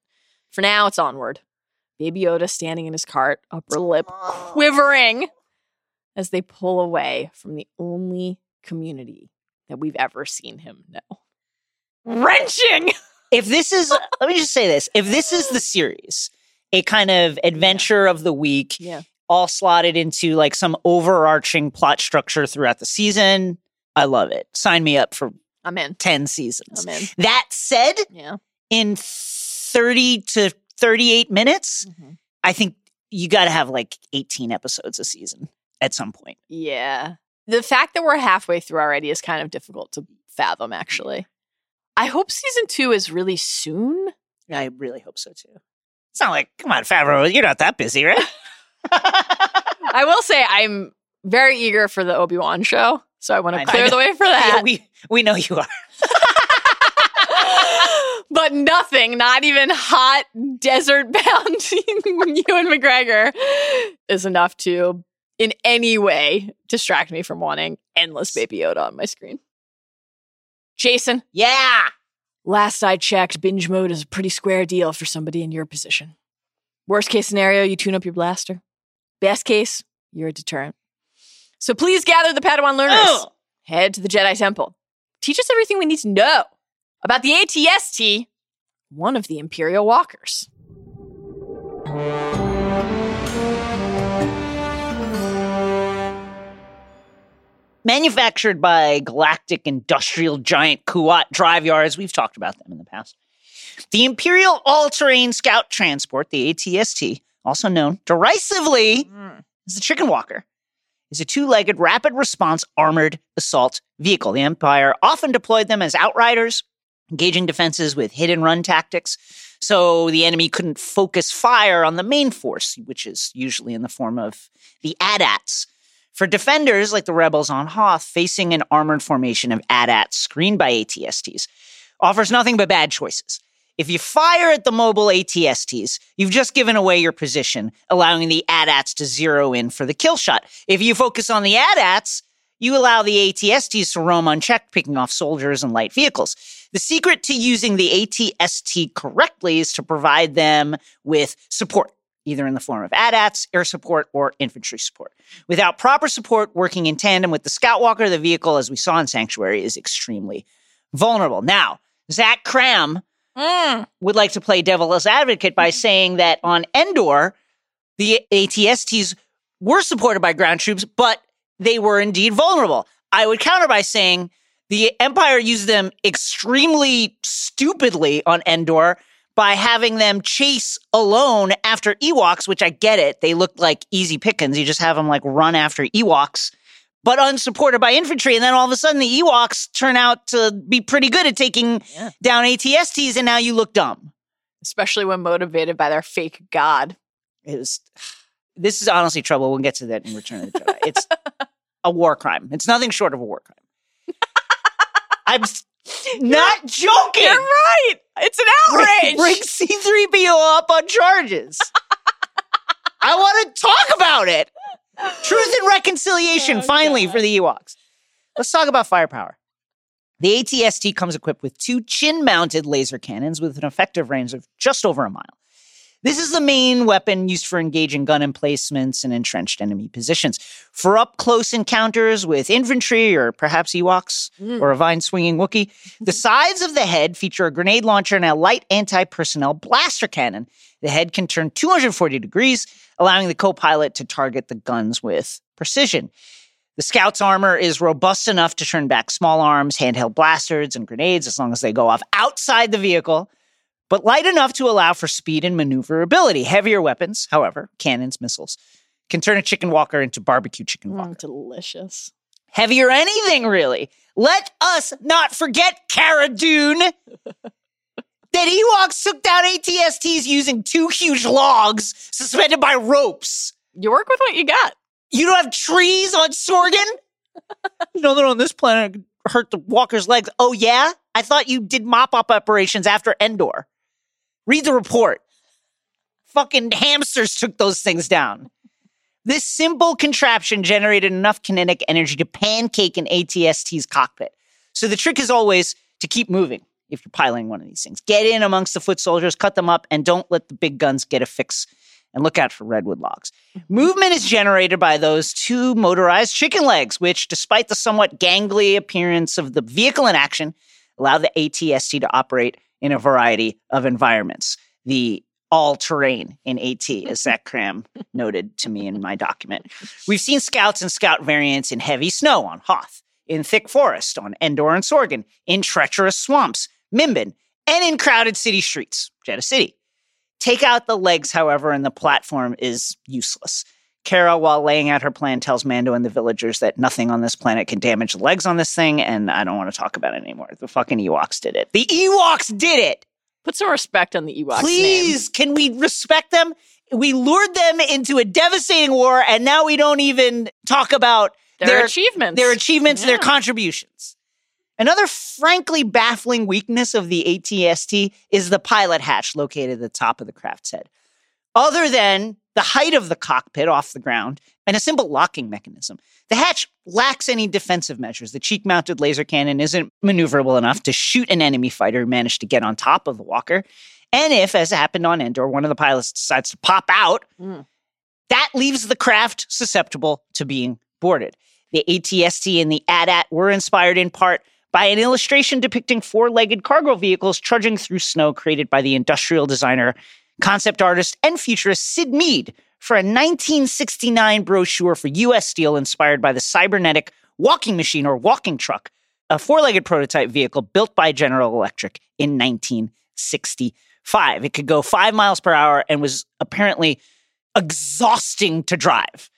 For now, it's onward. Baby Yoda standing in his cart, upper lip quivering as they pull away from the only community that we've ever seen him know. Wrenching! If this is, let me just say this if this is the series, a kind of adventure of the week, Yeah. all slotted into like some overarching plot structure throughout the season, I love it. Sign me up for I'm in. 10 seasons. I'm in. That said, Yeah. in 30 to 38 minutes, Mhm. I think you got to have like 18 episodes a season at some point. Yeah. The fact that we're halfway through already is kind of difficult to fathom, actually. I hope season two is really soon. I really hope so too. It's not like, come on, Favreau, you're not that busy, right? I will say I'm very eager for the Obi Wan show, so I want to clear the way for that. Yeah, we we know you are. but nothing, not even hot desert bound Ewan McGregor, is enough to in any way distract me from wanting endless Baby Yoda on my screen. Jason, Yeah. last I checked, binge mode is a pretty square deal for somebody in your position. Worst case scenario, you tune up your blaster. Best case, you're a deterrent. So please gather the Padawan learners. Ugh. Head to the Jedi Temple. Teach us everything we need to know about the ATST, one of the Imperial Walkers. Manufactured by galactic industrial giant Kuat drive yards, we've talked about them in the past. The Imperial All Terrain Scout Transport, the ATST, also known derisively mm. as the Chicken Walker, is a two legged rapid response armored assault vehicle. The Empire often deployed them as outriders, engaging defenses with hit and run tactics, so the enemy couldn't focus fire on the main force, which is usually in the form of the AT-ATs. For defenders like the rebels on Hoth, facing an armored formation of AT-ATs screened by ATSTs offers nothing but bad choices. If you fire at the mobile ATSTs, you've just given away your position, allowing the AT-ATs to zero in for the kill shot. If you focus on the AT-ATs, you allow the ATSTs to roam unchecked, picking off soldiers and light vehicles. The secret to using the ATST correctly is to provide them with support, either in the form of AT-ATs, air support, or infantry support. Without proper support working in tandem with the Scout Walker, the vehicle, as we saw in Sanctuary, is extremely vulnerable. Now, Zach Kram Mm. would like to play devil's advocate by saying that on Endor, the ATSTs were supported by ground troops, but they were indeed vulnerable. I would counter by saying the Empire used them extremely stupidly on Endor by having them chase alone after Ewoks, which I get it. They look like easy pickings. You just have them like run after Ewoks, but unsupported by infantry. And then all of a sudden the Ewoks turn out to be pretty good at taking Yeah. down ATSTs, and now you look dumb. Especially when motivated by their fake god. It was. This is honestly trouble. We'll get to that in Return of the Jedi. It's a war crime. It's nothing short of a war crime. I'm not joking. You're right. It's an outrage. Bring C3PO up on charges. I want to talk about it. Truth and reconciliation, Oh, finally, God. for the Ewoks. Let's talk about firepower. The ATST comes equipped with two chin mounted laser cannons with an effective range of just over a mile. This is the main weapon used for engaging gun emplacements and entrenched enemy positions. For up close encounters with infantry or perhaps Ewoks mm. or a vine swinging Wookiee, the sides of the head feature a grenade launcher and a light anti personnel blaster cannon. The head can turn 240 degrees, allowing the co pilot to target the guns with precision. The scout's armor is robust enough to turn back small arms, handheld blasters, and grenades as long as they go off outside the vehicle, but light enough to allow for speed and maneuverability. Heavier weapons, however, cannons, missiles, can turn a chicken walker into barbecue chicken walker. Mm, delicious. Heavier anything, really. Let us not forget Cara Dune. that Ewoks took down ATSTs using two huge logs suspended by ropes. You work with what you got. You don't have trees on Sorgan? you know that on this planet could hurt the walker's legs. Oh, yeah? I thought you did mop up operations after Endor. Read the report. Fucking hamsters took those things down. This simple contraption generated enough kinetic energy to pancake an ATST's cockpit. So the trick is always to keep moving if you're piloting one of these things. Get in amongst the foot soldiers, cut them up, and don't let the big guns get a fix. And look out for redwood logs. Mm-hmm. Movement is generated by those two motorized chicken legs, which, despite the somewhat gangly appearance of the vehicle in action, allow the ATST to operate in a variety of environments. The all terrain in AT, as Zach Kram noted to me in my document. We've seen scouts and scout variants in heavy snow on Hoth, in thick forest on Endor and Sorgan, in treacherous swamps, Mimban, and in crowded city streets, Jedha City. Take out the legs, however, and the platform is useless. Kara, while laying out her plan, tells Mando and the villagers that nothing on this planet can damage the legs on this thing, and I don't want to talk about it anymore. The fucking Ewoks did it. The Ewoks did it! Put some respect on the Ewoks name. Please, can we respect them? We lured them into a devastating war, and now we don't even talk about Their achievements. their achievements, their contributions. Another frankly baffling weakness of the ATST is the pilot hatch located at the top of the craft's head. Other than the height of the cockpit off the ground and a simple locking mechanism, the hatch lacks any defensive measures. The cheek mounted laser cannon isn't maneuverable enough to shoot an enemy fighter who managed to get on top of the walker. And if, as happened on Endor, one of the pilots decides to pop out, Mm. that leaves the craft susceptible to being boarded. The ATST and the AT-AT were inspired in part by an illustration depicting four-legged cargo vehicles trudging through snow created by the industrial designer, concept artist, and futurist Syd Mead for a 1969 brochure for U.S. Steel inspired by the cybernetic walking machine or walking truck, a four legged prototype vehicle built by General Electric in 1965. It could go five miles per hour and was apparently exhausting to drive.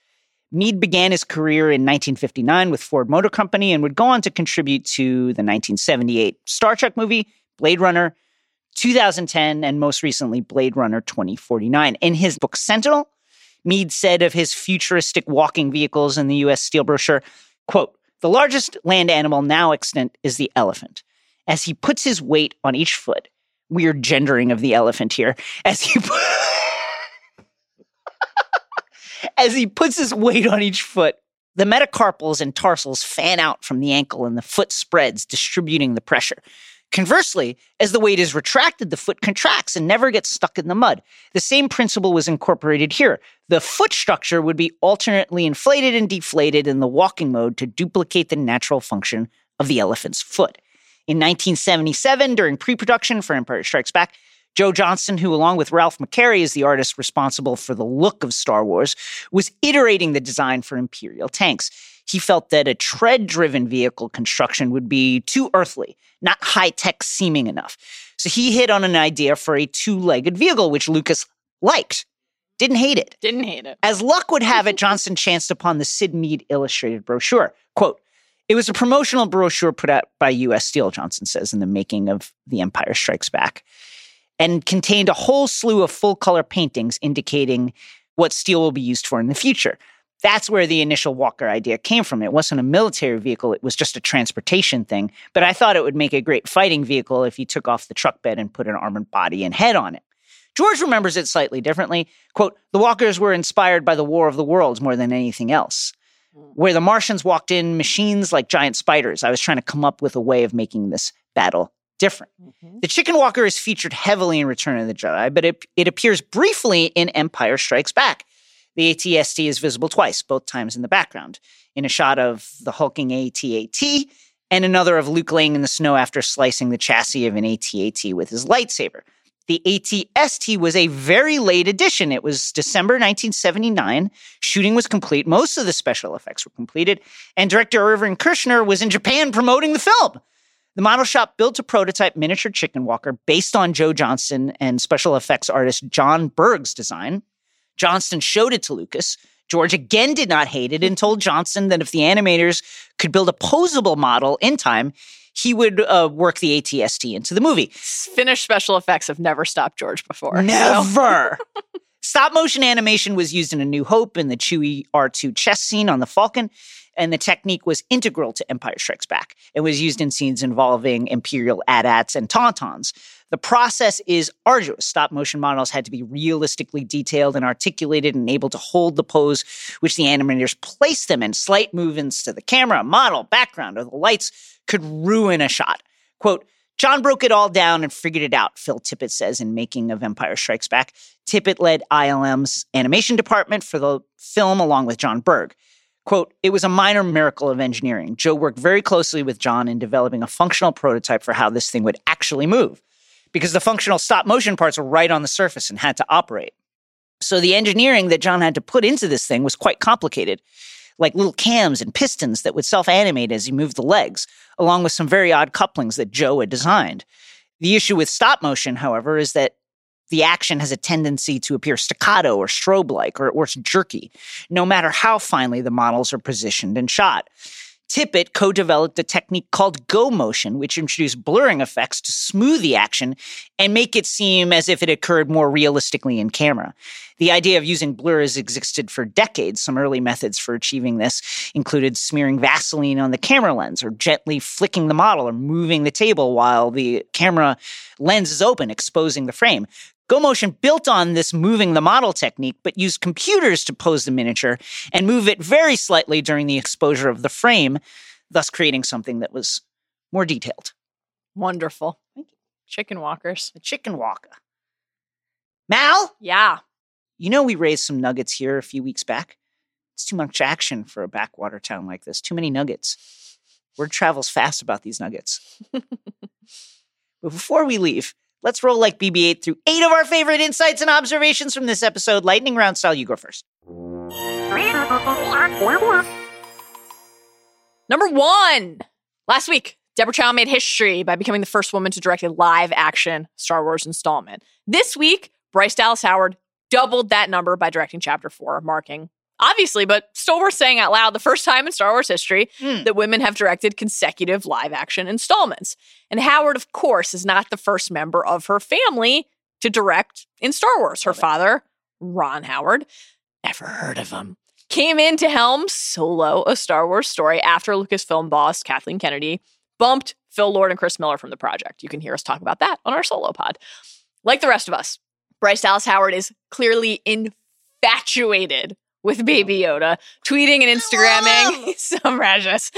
Mead began his career in 1959 with Ford Motor Company and would go on to contribute to the 1978 Star Trek movie, Blade Runner, 2010, and most recently, Blade Runner 2049. In his book Sentinel, Mead said of his futuristic walking vehicles in the US Steel brochure, quote, the largest land animal now extant is the elephant. As he puts his weight on each foot, weird gendering of the elephant here, as he as he puts his weight on each foot, the metacarpals and tarsals fan out from the ankle and the foot spreads, distributing the pressure. Conversely, as the weight is retracted, the foot contracts and never gets stuck in the mud. The same principle was incorporated here. The foot structure would be alternately inflated and deflated in the walking mode to duplicate the natural function of the elephant's foot. In 1977, during pre production for Empire Strikes Back, Joe Johnston, who along with Ralph McQuarrie is the artist responsible for the look of Star Wars, was iterating the design for Imperial tanks. He felt that a tread driven vehicle construction would be too earthly, not high tech seeming enough. So he hit on an idea for a two legged vehicle, which Lucas liked. Didn't hate it. Didn't hate it. As luck would have it, Johnston chanced upon the Syd Mead illustrated brochure. Quote, it was a promotional brochure put out by U.S. Steel, Johnston says, in the making of The Empire Strikes Back, and contained a whole slew of full color paintings indicating what steel will be used for in the future. That's where the initial Walker idea came from. It wasn't a military vehicle, it was just a transportation thing. But I thought it would make a great fighting vehicle if you took off the truck bed and put an armored body and head on it. George remembers it slightly differently. Quote, the walkers were inspired by the War of the Worlds more than anything else. Mm. Where the Martians walked in machines like giant spiders, I was trying to come up with a way of making this battle different. Mm-hmm. The Chicken Walker is featured heavily in Return of the Jedi, but it, it appears briefly in Empire Strikes Back. The ATST is visible twice, both times in the background, in a shot of the hulking AT-AT and another of Luke laying in the snow after slicing the chassis of an AT-AT with his lightsaber. The ATST was a very late addition. It was December 1979. Shooting was complete. Most of the special effects were completed, and director Irvin Kershner was in Japan promoting the film. The model shop built a prototype miniature chicken walker based on Joe Johnston and special effects artist John Berg's design. Johnston showed it to Lucas. George again did not hate it and told Johnston that if the animators could build a posable model in time, he would uh, work the ATST into the movie. Finished special effects have never stopped George before. so- Never. Stop motion animation was used in A New Hope in the Chewie R2 chess scene on the Falcon, and the technique was integral to Empire Strikes Back. It was used in scenes involving Imperial AT-ATs and Tauntauns. The process is arduous. Stop motion models had to be realistically detailed and articulated and able to hold the pose which the animators placed them in. Slight movements to the camera, model, background, or the lights could ruin a shot. Quote, John broke it all down and figured it out, Phil Tippett says in Making of Empire Strikes Back. Tippett led ILM's animation department for the film along with John Berg. Quote, it was a minor miracle of engineering. Joe worked very closely with John in developing a functional prototype for how this thing would actually move because the functional stop motion parts were right on the surface and had to operate. So the engineering that John had to put into this thing was quite complicated, like little cams and pistons that would self animate as he moved the legs, along with some very odd couplings that Joe had designed. The issue with stop motion, however, is that the action has a tendency to appear staccato or strobe like or, or jerky, no matter how finely the models are positioned and shot. Tippett co developed a technique called go motion, which introduced blurring effects to smooth the action and make it seem as if it occurred more realistically in camera. The idea of using blur has existed for decades. Some early methods for achieving this included smearing Vaseline on the camera lens or gently flicking the model or moving the table while the camera lens is open, exposing the frame. GoMotion built on this moving the model technique, but used computers to pose the miniature and move it very slightly during the exposure of the frame, thus creating something that was more detailed. Wonderful. Thank you. Chicken walkers. The chicken walker. Mal, Yeah. you know we raised some nuggets here a few weeks back. It's too much action for a backwater town like this. Too many nuggets. Word travels fast about these nuggets. but before we leave, let's roll like BB 8 through eight of our favorite insights and observations from this episode. Lightning round style, you go first. Number one. Last week, Deborah Chow made history by becoming the first woman to direct a live action Star Wars installment. This week, Bryce Dallas Howard doubled that number by directing chapter four, marking, obviously, but still worth saying out loud, the first time in Star Wars history Hmm. that women have directed consecutive live action installments. And Howard, of course, is not the first member of her family to direct in Star Wars. Her father, Ron Howard, never heard of him, came in to helm Solo, a Star Wars story, after Lucasfilm boss Kathleen Kennedy bumped Phil Lord and Chris Miller from the project. You can hear us talk about that on our Solo pod. Like the rest of us, Bryce Dallas Howard is clearly infatuated with Baby oh. Yoda, tweeting and Instagramming some rashes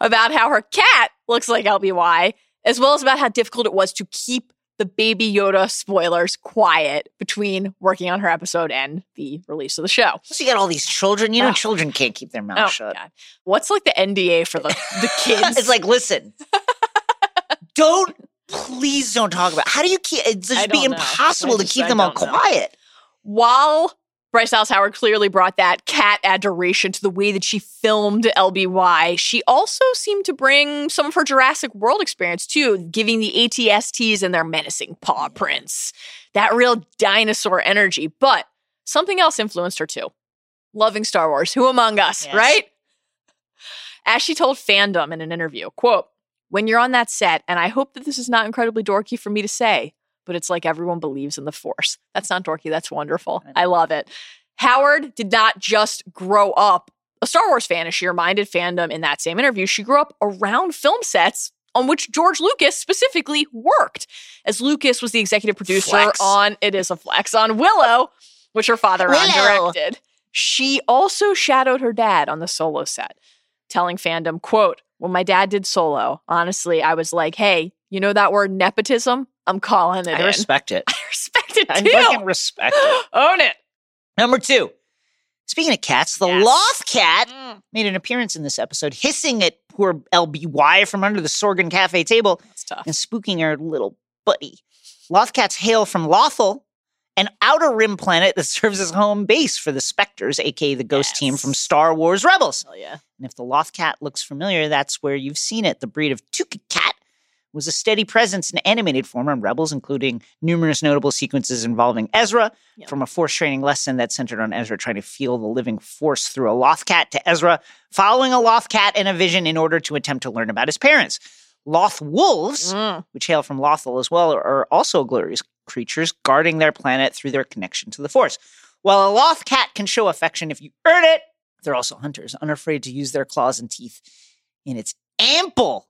about how her cat looks like LBY, as well as about how difficult it was to keep the Baby Yoda spoilers quiet between working on her episode and the release of the show. So you got all these children. You know, Oh. children can't keep their mouth Oh, shut. God. What's like the NDA for the, the kids? it's like, listen, don't please don't talk about. it. How do you keep? It's just be know. impossible to keep I them all know. quiet. while Bryce Dallas Howard clearly brought that cat adoration to the way that she filmed LBY, she also seemed to bring some of her Jurassic World experience too, giving the ATSTs and their menacing paw prints that real dinosaur energy. But something else influenced her too loving Star Wars. Who among us, Yes. right? As she told fandom in an interview, quote, when you're on that set, and I hope that this is not incredibly dorky for me to say, but it's like everyone believes in the force. That's not dorky. That's wonderful. I love it. Howard did not just grow up a Star Wars fan, as sheer minded fandom in that same interview. She grew up around film sets on which George Lucas specifically worked, as Lucas was the executive producer Flex. on It Is a Flex on Willow, which her father Ron directed. She also shadowed her dad on the solo set, telling fandom, quote, when my dad did solo, honestly, I was like, hey, you know that word nepotism? I'm calling it I in. respect it. I respect it I too. I fucking respect it. Own it. Number two. Speaking of cats, the Yes. Loth cat Mm, made an appearance in this episode, hissing at poor LBY from under the Sorgan Cafe table that's tough. and spooking her little buddy. Loth cats hail from Lothal, an outer rim planet that serves as home base for the Spectres, aka the ghost team from Star Wars Rebels. Hell yeah. And if the Loth cat looks familiar, that's where you've seen it. The breed of Tooka cat was a steady presence in animated form on Rebels, including numerous notable sequences involving Ezra, Yep. from a force training lesson that centered on Ezra trying to feel the living force through a Loth cat to Ezra following a Loth cat in a vision in order to attempt to learn about his parents. Loth wolves, Mm. which hail from Lothal as well, are also glorious creatures guarding their planet through their connection to the Force. While a Loth cat can show affection if you earn it, they're also hunters, unafraid to use their claws and teeth in its ample,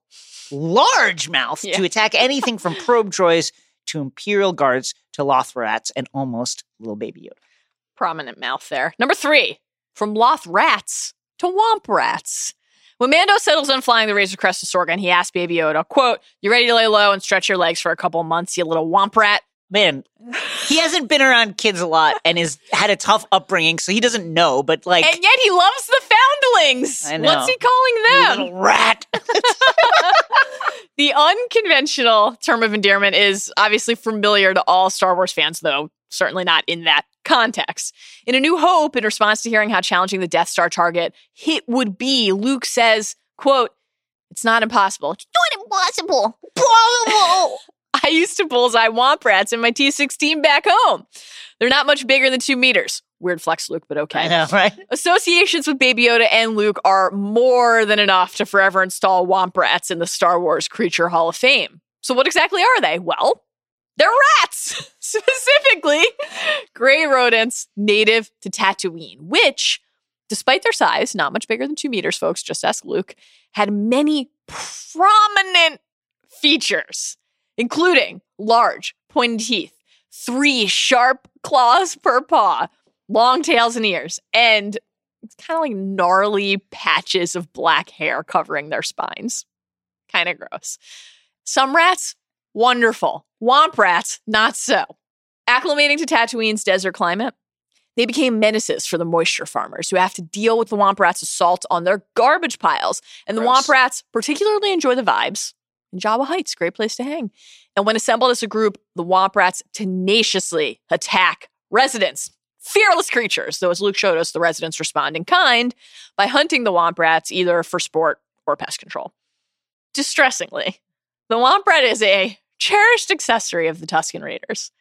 large mouth Yeah. to attack anything from probe droids to Imperial guards to Lothrats and almost little baby Yoda. Prominent mouth there. Number three, from Loth rats to Womp rats. When Mando settles on flying the Razor Crest to Sorgan, he asks Baby Yoda, quote, You ready to lay low and stretch your legs for a couple months, you little womp rat? Man, he hasn't been around kids a lot and has had a tough upbringing, so he doesn't know. But like, and yet he loves the foundlings. I know. What's he calling them? little rat. The unconventional term of endearment is obviously familiar to all Star Wars fans, though certainly not in that context. In A New Hope, in response to hearing how challenging the Death Star target hit would be, Luke says, quote, it's not impossible. It's not impossible. Probable. I used to bullseye womp rats in my T-16 back home. They're not much bigger than two meters. Weird flex, Luke, but okay. I know, right? Associations with Baby Yoda and Luke are more than enough to forever install Womp Rats in the Star Wars Creature Hall of Fame. So, what exactly are they? Well, they're rats, specifically gray rodents native to Tatooine, which, despite their size, not much bigger than two meters, folks, just ask Luke, had many prominent features, including large, pointed teeth, three sharp claws per paw, long tails and ears, and it's kind of like gnarly patches of black hair covering their spines. Kind of gross. Some rats, wonderful. Womp rats, not so. Acclimating to Tatooine's desert climate, they became menaces for the moisture farmers who have to deal with the Womp Rats' assault on their garbage piles. And the Gross. Womp Rats particularly enjoy the vibes. Java Heights, great place to hang. And when assembled as a group, the Womp Rats tenaciously attack residents. Fearless creatures, though as Luke showed us, the residents respond in kind by hunting the Womp Rats either for sport or pest control. Distressingly, the Womp Rat is a cherished accessory of the Tusken Raiders,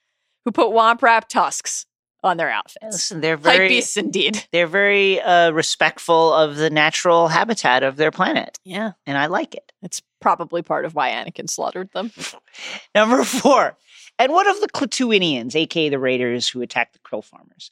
who put Womp Rat tusks on their outfits. Listen, they're Hype very beasts indeed. they're very uh, respectful of the natural habitat of their planet, Yeah. and I like it. It's probably part of why Anakin slaughtered them. Number four, and what of the Klatooinians, aka the raiders who attacked the krill farmers?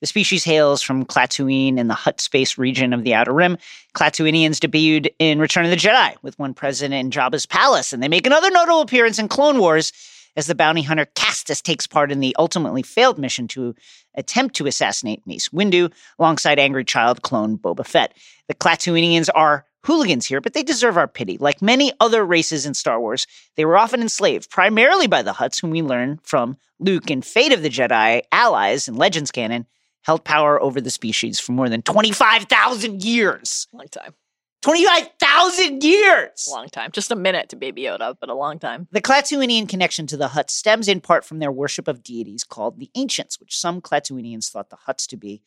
The species hails from Klatooine in the Hutt Space region of the Outer Rim. Klatooinians debuted in Return of the Jedi with one present in Jabba's palace, and they make another notable appearance in Clone Wars as the bounty hunter Castas takes part in the ultimately failed mission to attempt to assassinate Mace Windu alongside angry child clone Boba Fett. The Klatooinians are hooligans here, but they deserve our pity. Like many other races in Star Wars, they were often enslaved, primarily by the Hutts, whom we learn from Luke and Fate of the Jedi allies in Legends canon, held power over the species for more than 25,000 years. Long time. 25,000 years! Long time. Just a minute to Baby Yoda, but a long time. The Klatooinian connection to the Hutts stems in part from their worship of deities called the Ancients, which some Klatooinians thought the Hutts to be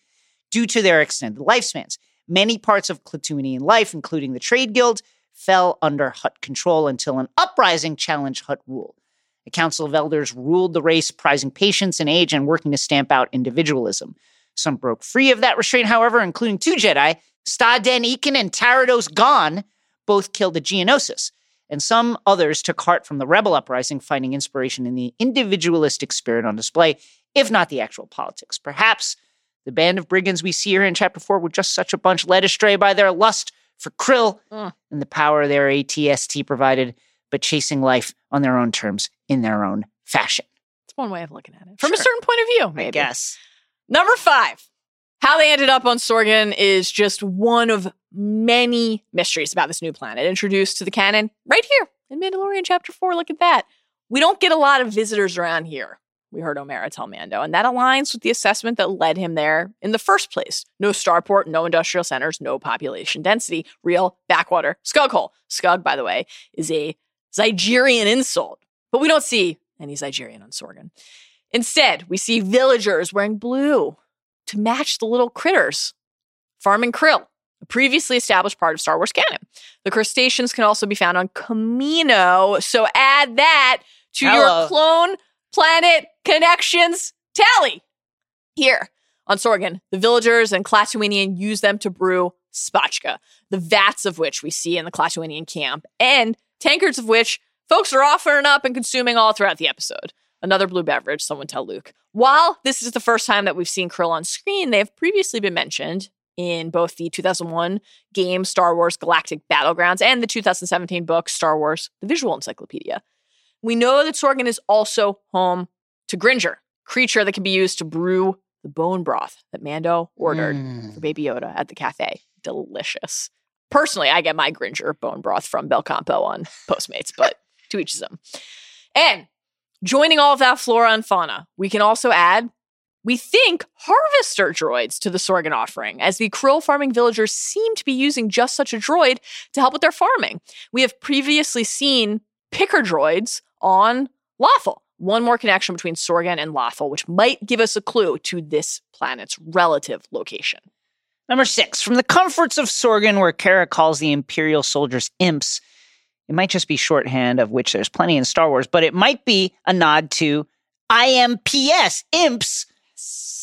due to their extended lifespans. Many parts of Klatooinian life, including the trade guild, fell under Hutt control until an uprising challenged Hutt rule. The Council of Elders ruled the race, prizing patience and age and working to stamp out individualism. Some broke free of that restraint, however, including two Jedi, Staden Ekin and Tarados Gon, both killed a Geonosis. And some others took heart from the rebel uprising, finding inspiration in the individualistic spirit on display, if not the actual politics. Perhaps the band of brigands we see here in chapter four were just such a bunch led astray by their lust for krill Mm. and the power their ATST provided, but chasing life on their own terms in their own fashion. It's one way of looking at it. From a certain point of view, maybe. I guess. Number five. How they ended up on Sorgan is just one of many mysteries about this new planet introduced to the canon right here in Mandalorian Chapter 4. Look at that. We don't get a lot of visitors around here. We heard Omera tell Mando, and that aligns with the assessment that led him there in the first place. No starport, no industrial centers, no population density, real backwater skug hole. Skug, by the way, is a Zygerian insult, but we don't see any Zygerian on Sorgan. Instead, we see villagers wearing blue to match the little critters farming krill, a previously established part of Star Wars canon. The crustaceans can also be found on Kamino, so add that to Hello. your clone planet connections tally. Here on Sorgan, the villagers and Klatooinian use them to brew spotchka, the vats of which we see in the Klatooinian camp, and tankards of which folks are offering up and consuming all throughout the episode. Another blue beverage, someone tell Luke. While this is the first time that we've seen Krill on screen, they have previously been mentioned in both the 2001 game Star Wars Galactic Battlegrounds and the 2017 book Star Wars The Visual Encyclopedia. We know that Sorgan is also home to Gringer, creature that can be used to brew the bone broth that Mando ordered Mm. for Baby Yoda at the cafe. Delicious. Personally, I get my Gringer bone broth from Belcampo on Postmates, but to each his own. And joining all of that flora and fauna, we can also add, we think, harvester droids to the Sorgan offering, as the krill farming villagers seem to be using just such a droid to help with their farming. We have previously seen picker droids on Lothal. One more connection between Sorgan and Lothal, which might give us a clue to this planet's relative location. Number six, from the comforts of Sorgan, where Cara calls the Imperial soldiers imps, it might just be shorthand, of which there's plenty in Star Wars, but it might be a nod to IMPS, imps,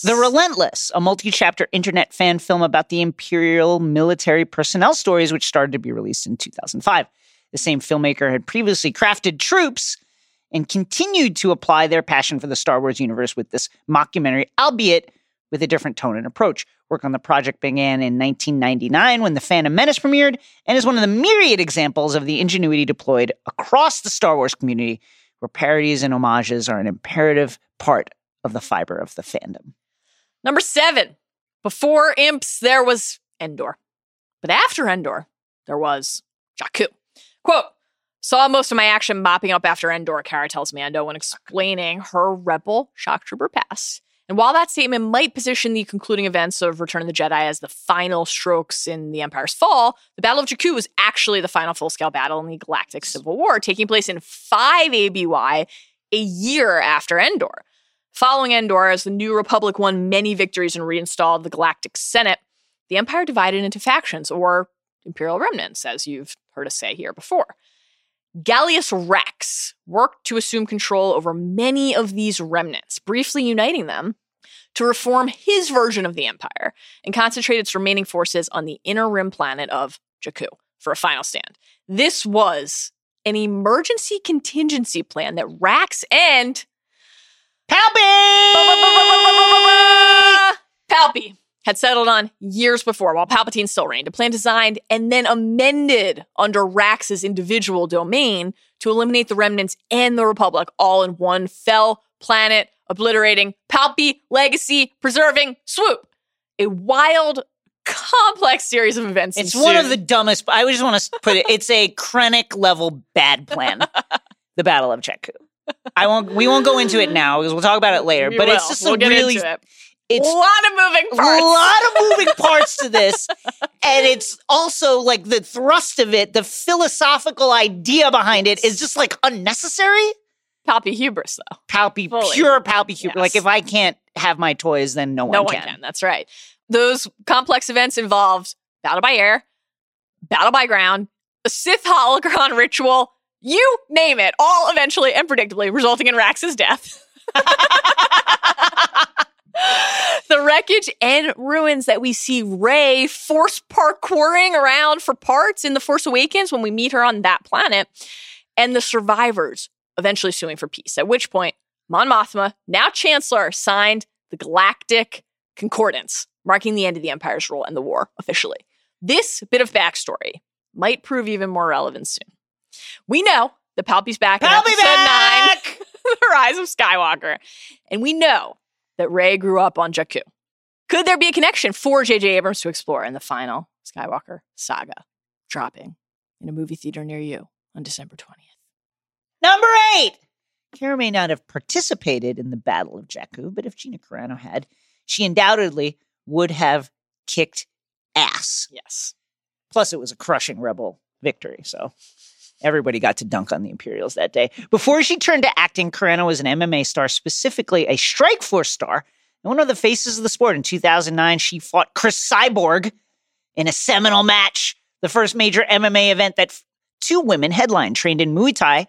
The Relentless, a multi chapter internet fan film about the Imperial military personnel stories, which started to be released in 2005. The same filmmaker had previously crafted Troops and continued to apply their passion for the Star Wars universe with this mockumentary, albeit with a different tone and approach. Work on the project began in 1999 when The Phantom Menace premiered and is one of the myriad examples of the ingenuity deployed across the Star Wars community, where parodies and homages are an imperative part of the fiber of the fandom. Number seven, before Imps, there was Endor. But after Endor, there was Jakku. Quote, saw most of my action mopping up after Endor, Cara tells Mando when explaining her Rebel Shock Trooper pass. And while that statement might position the concluding events of Return of the Jedi as the final strokes in the Empire's fall, the Battle of Jakku was actually the final full scale battle in the Galactic Civil War, taking place in 5 ABY, a year after Endor. Following Endor, as the New Republic won many victories and reinstalled the Galactic Senate, the Empire divided into factions, or Imperial remnants, as you've heard us say here before. Gallius Rax worked to assume control over many of these remnants, briefly uniting them to reform his version of the Empire and concentrate its remaining forces on the inner rim planet of Jakku for a final stand. This was an emergency contingency plan that Rax and Palpy! Palpy had settled on years before while Palpatine still reigned, a plan designed and then amended under Rax's individual domain to eliminate the remnants and the Republic all in one fell planet, obliterating Palpy legacy, preserving swoop. A wild, complex series of events. It's ensued. one of the dumbest. I just want to put it. It's a Krennic level bad plan. the Battle of Jakku. I won't. We won't go into it now because we'll talk about it later. We but it's just We'll a really. it. It's a lot of moving parts. a lot of moving parts to this, and it's also like the thrust of it, the philosophical idea behind it is just like unnecessary. Palpy hubris, though. Palpy, Fully. pure palpy hubris. Yes. Like if I can't have my toys, then no one no one can. can. That's right. Those complex events involved battle by air, battle by ground, a Sith holocron ritual, you name it, all eventually and predictably resulting in Rax's death. the wreckage and ruins that we see Rey force parkouring around for parts in The Force Awakens when we meet her on that planet, and the survivors eventually suing for peace. At which point, Mon Mothma, now Chancellor, signed the Galactic Concordance, marking the end of the Empire's rule and the war officially. This bit of backstory might prove even more relevant soon. We know that Palpy's back in episode back! nine, The Rise of Skywalker, and we know that Rey grew up on Jakku. Could there be a connection for J.J. Abrams to explore in the final Skywalker saga, dropping in a movie theater near you on December 20th? Number eight. Kara may not have participated in the Battle of Jakku, but if Gina Carano had, she undoubtedly would have kicked ass. Yes. Plus, it was a crushing rebel victory, so everybody got to dunk on the Imperials that day. Before she turned to acting, Carano was an MMA star, specifically a Strikeforce star, and one of the faces of the sport. In 2009, she fought Cris Cyborg in a seminal match, the first major MMA event that two women headlined, trained in Muay Thai.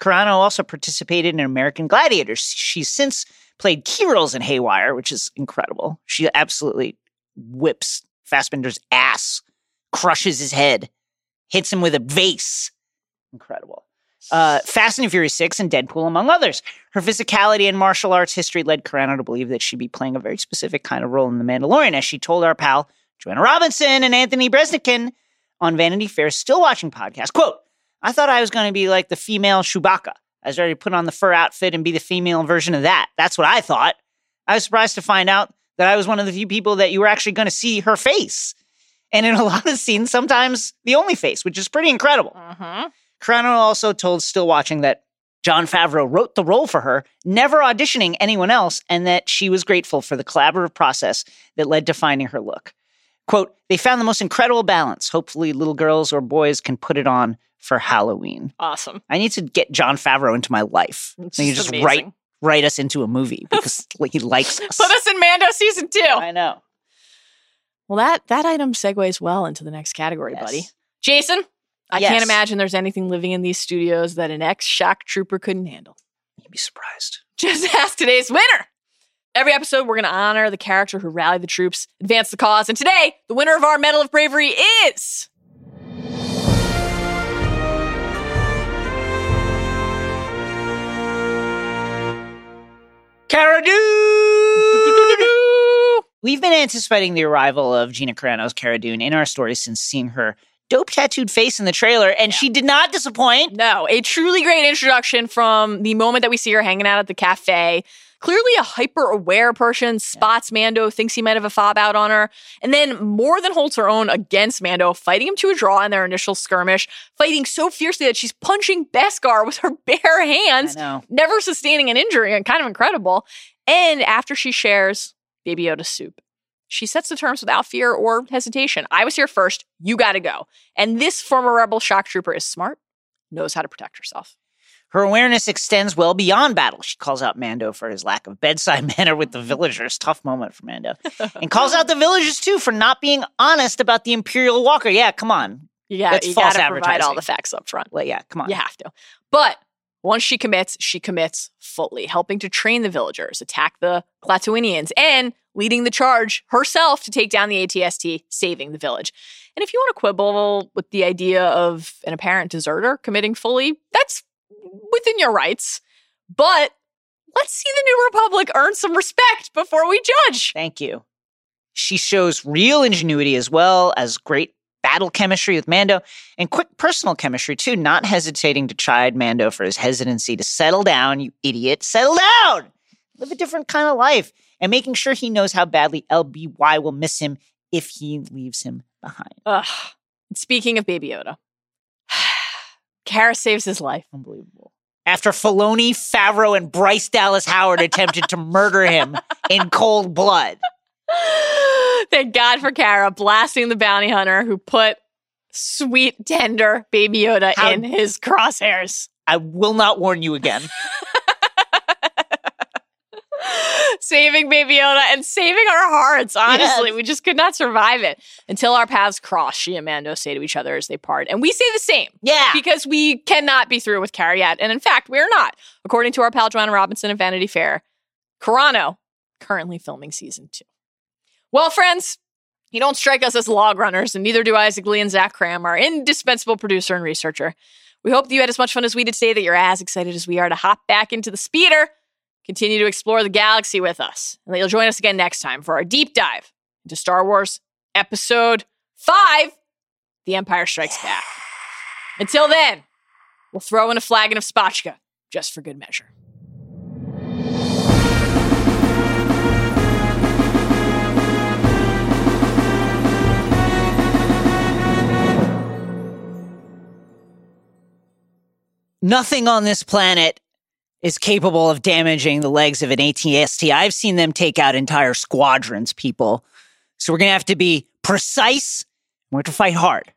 Carano also participated in American Gladiators. She's since played key roles in Haywire, which is incredible. She absolutely whips Fassbender's ass, crushes his head, hits him with a vase. Incredible. Uh, Fast and Furious 6 and Deadpool, among others. Her physicality and martial arts history led Carano to believe that she'd be playing a very specific kind of role in The Mandalorian, as she told our pal Joanna Robinson and Anthony Breznican on Vanity Fair's Still Watching podcast. Quote, I thought I was going to be like the female Chewbacca. I was ready to put on the fur outfit and be the female version of that. That's what I thought. I was surprised to find out that I was one of the few people that you were actually going to see her face. And in a lot of scenes, sometimes the only face, which is pretty incredible. Mm-hmm. Carano also told Still Watching that Jon Favreau wrote the role for her, never auditioning anyone else, and that she was grateful for the collaborative process that led to finding her look. Quote, they found the most incredible balance. Hopefully, little girls or boys can put it on for Halloween. Awesome. I need to get Jon Favreau into my life. It's So you just just write write us into a movie because like, he likes us. Put us in Mando season two. I know. Well, that that item segues well into the next category, Yes. buddy. Jason, I Yes. can't imagine there's anything living in these studios that an ex shock trooper couldn't handle. You'd be surprised. Just ask today's winner. Every episode, we're going to honor the character who rallied the troops, advanced the cause, and today, the winner of our Medal of Bravery is. Cara We've been anticipating the arrival of Gina Carano's Cara Dune in our story since seeing her dope tattooed face in the trailer, and she did not disappoint. No, a truly great introduction from the moment that we see her hanging out at the cafe. Clearly a hyper aware person, spots Mando, thinks he might have a fob out on her, and then more than holds her own against Mando, fighting him to a draw in their initial skirmish, fighting so fiercely that she's punching Beskar with her bare hands, never sustaining an injury, and kind of incredible. And after she shares Baby Yoda soup, she sets the terms without fear or hesitation. I was here first, you gotta go. And this former rebel shock trooper is smart, knows how to protect herself. Her awareness extends well beyond battle. She calls out Mando for his lack of bedside manner with the mm-hmm. villagers. Tough moment for Mando. And calls out the villagers too for not being honest about the Imperial Walker. Yeah, come on. Yeah, That's you false gotta provide all the facts up front. Well, yeah, come on. You have to. But once she commits, she commits fully, helping to train the villagers, attack the Klatooinians, and leading the charge herself to take down the ATST, saving the village. And if you want to quibble with the idea of an apparent deserter committing fully, that's within your rights. But let's see the New Republic earn some respect before we judge. Thank you. She shows real ingenuity as well as great battle chemistry with Mando and quick personal chemistry too, not hesitating to chide Mando for his hesitancy to settle down, you idiot. Settle down! Live a different kind of life and making sure he knows how badly LBY will miss him if he leaves him behind. Ugh. Speaking of Baby Yoda, Cara saves his life. Unbelievable. After Filoni, Favreau, and Bryce Dallas Howard attempted to murder him in cold blood. Thank God for Cara blasting the bounty hunter who put sweet, tender Baby Yoda How- in his crosshairs. I will not warn you again. saving Baby Yoda and saving our hearts. Honestly, Yes. we just could not survive it until our paths cross. She and Mando say to each other as they part, and we say the same. Yeah. because we cannot be through with Cara yet, and in fact, we are not. According to our pal Joanna Robinson of Vanity Fair, Carano currently filming season two. Well, friends. You don't strike us as log runners, and neither do Isaac Lee and Zach Kram, our indispensable producer and researcher. We hope that you had as much fun as we did today, that you're as excited as we are to hop back into the speeder, continue to explore the galaxy with us, and that you'll join us again next time for our deep dive into Star Wars Episode 5 The Empire Strikes Back. Until then, we'll throw in a flagon of spotchka just for good measure. Nothing on this planet is capable of damaging the legs of an ATST. I've seen them take out entire squadrons, people. So we're going to have to be precise. We're going to fight hard.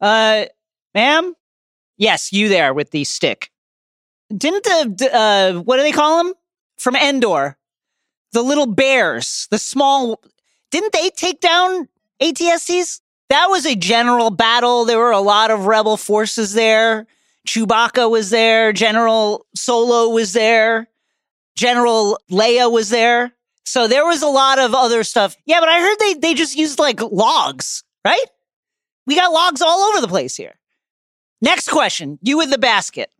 Uh, ma'am? Yes, you there with the stick. Didn't the, uh, what do they call them? From Endor. The little bears, the small, didn't they take down ATSTs? That was a general battle. There were a lot of rebel forces there. Chewbacca was there. General Solo was there. General Leia was there. So there was a lot of other stuff. Yeah, but I heard they, they just used like logs, right? We got logs all over the place here. Next question. You with the basket.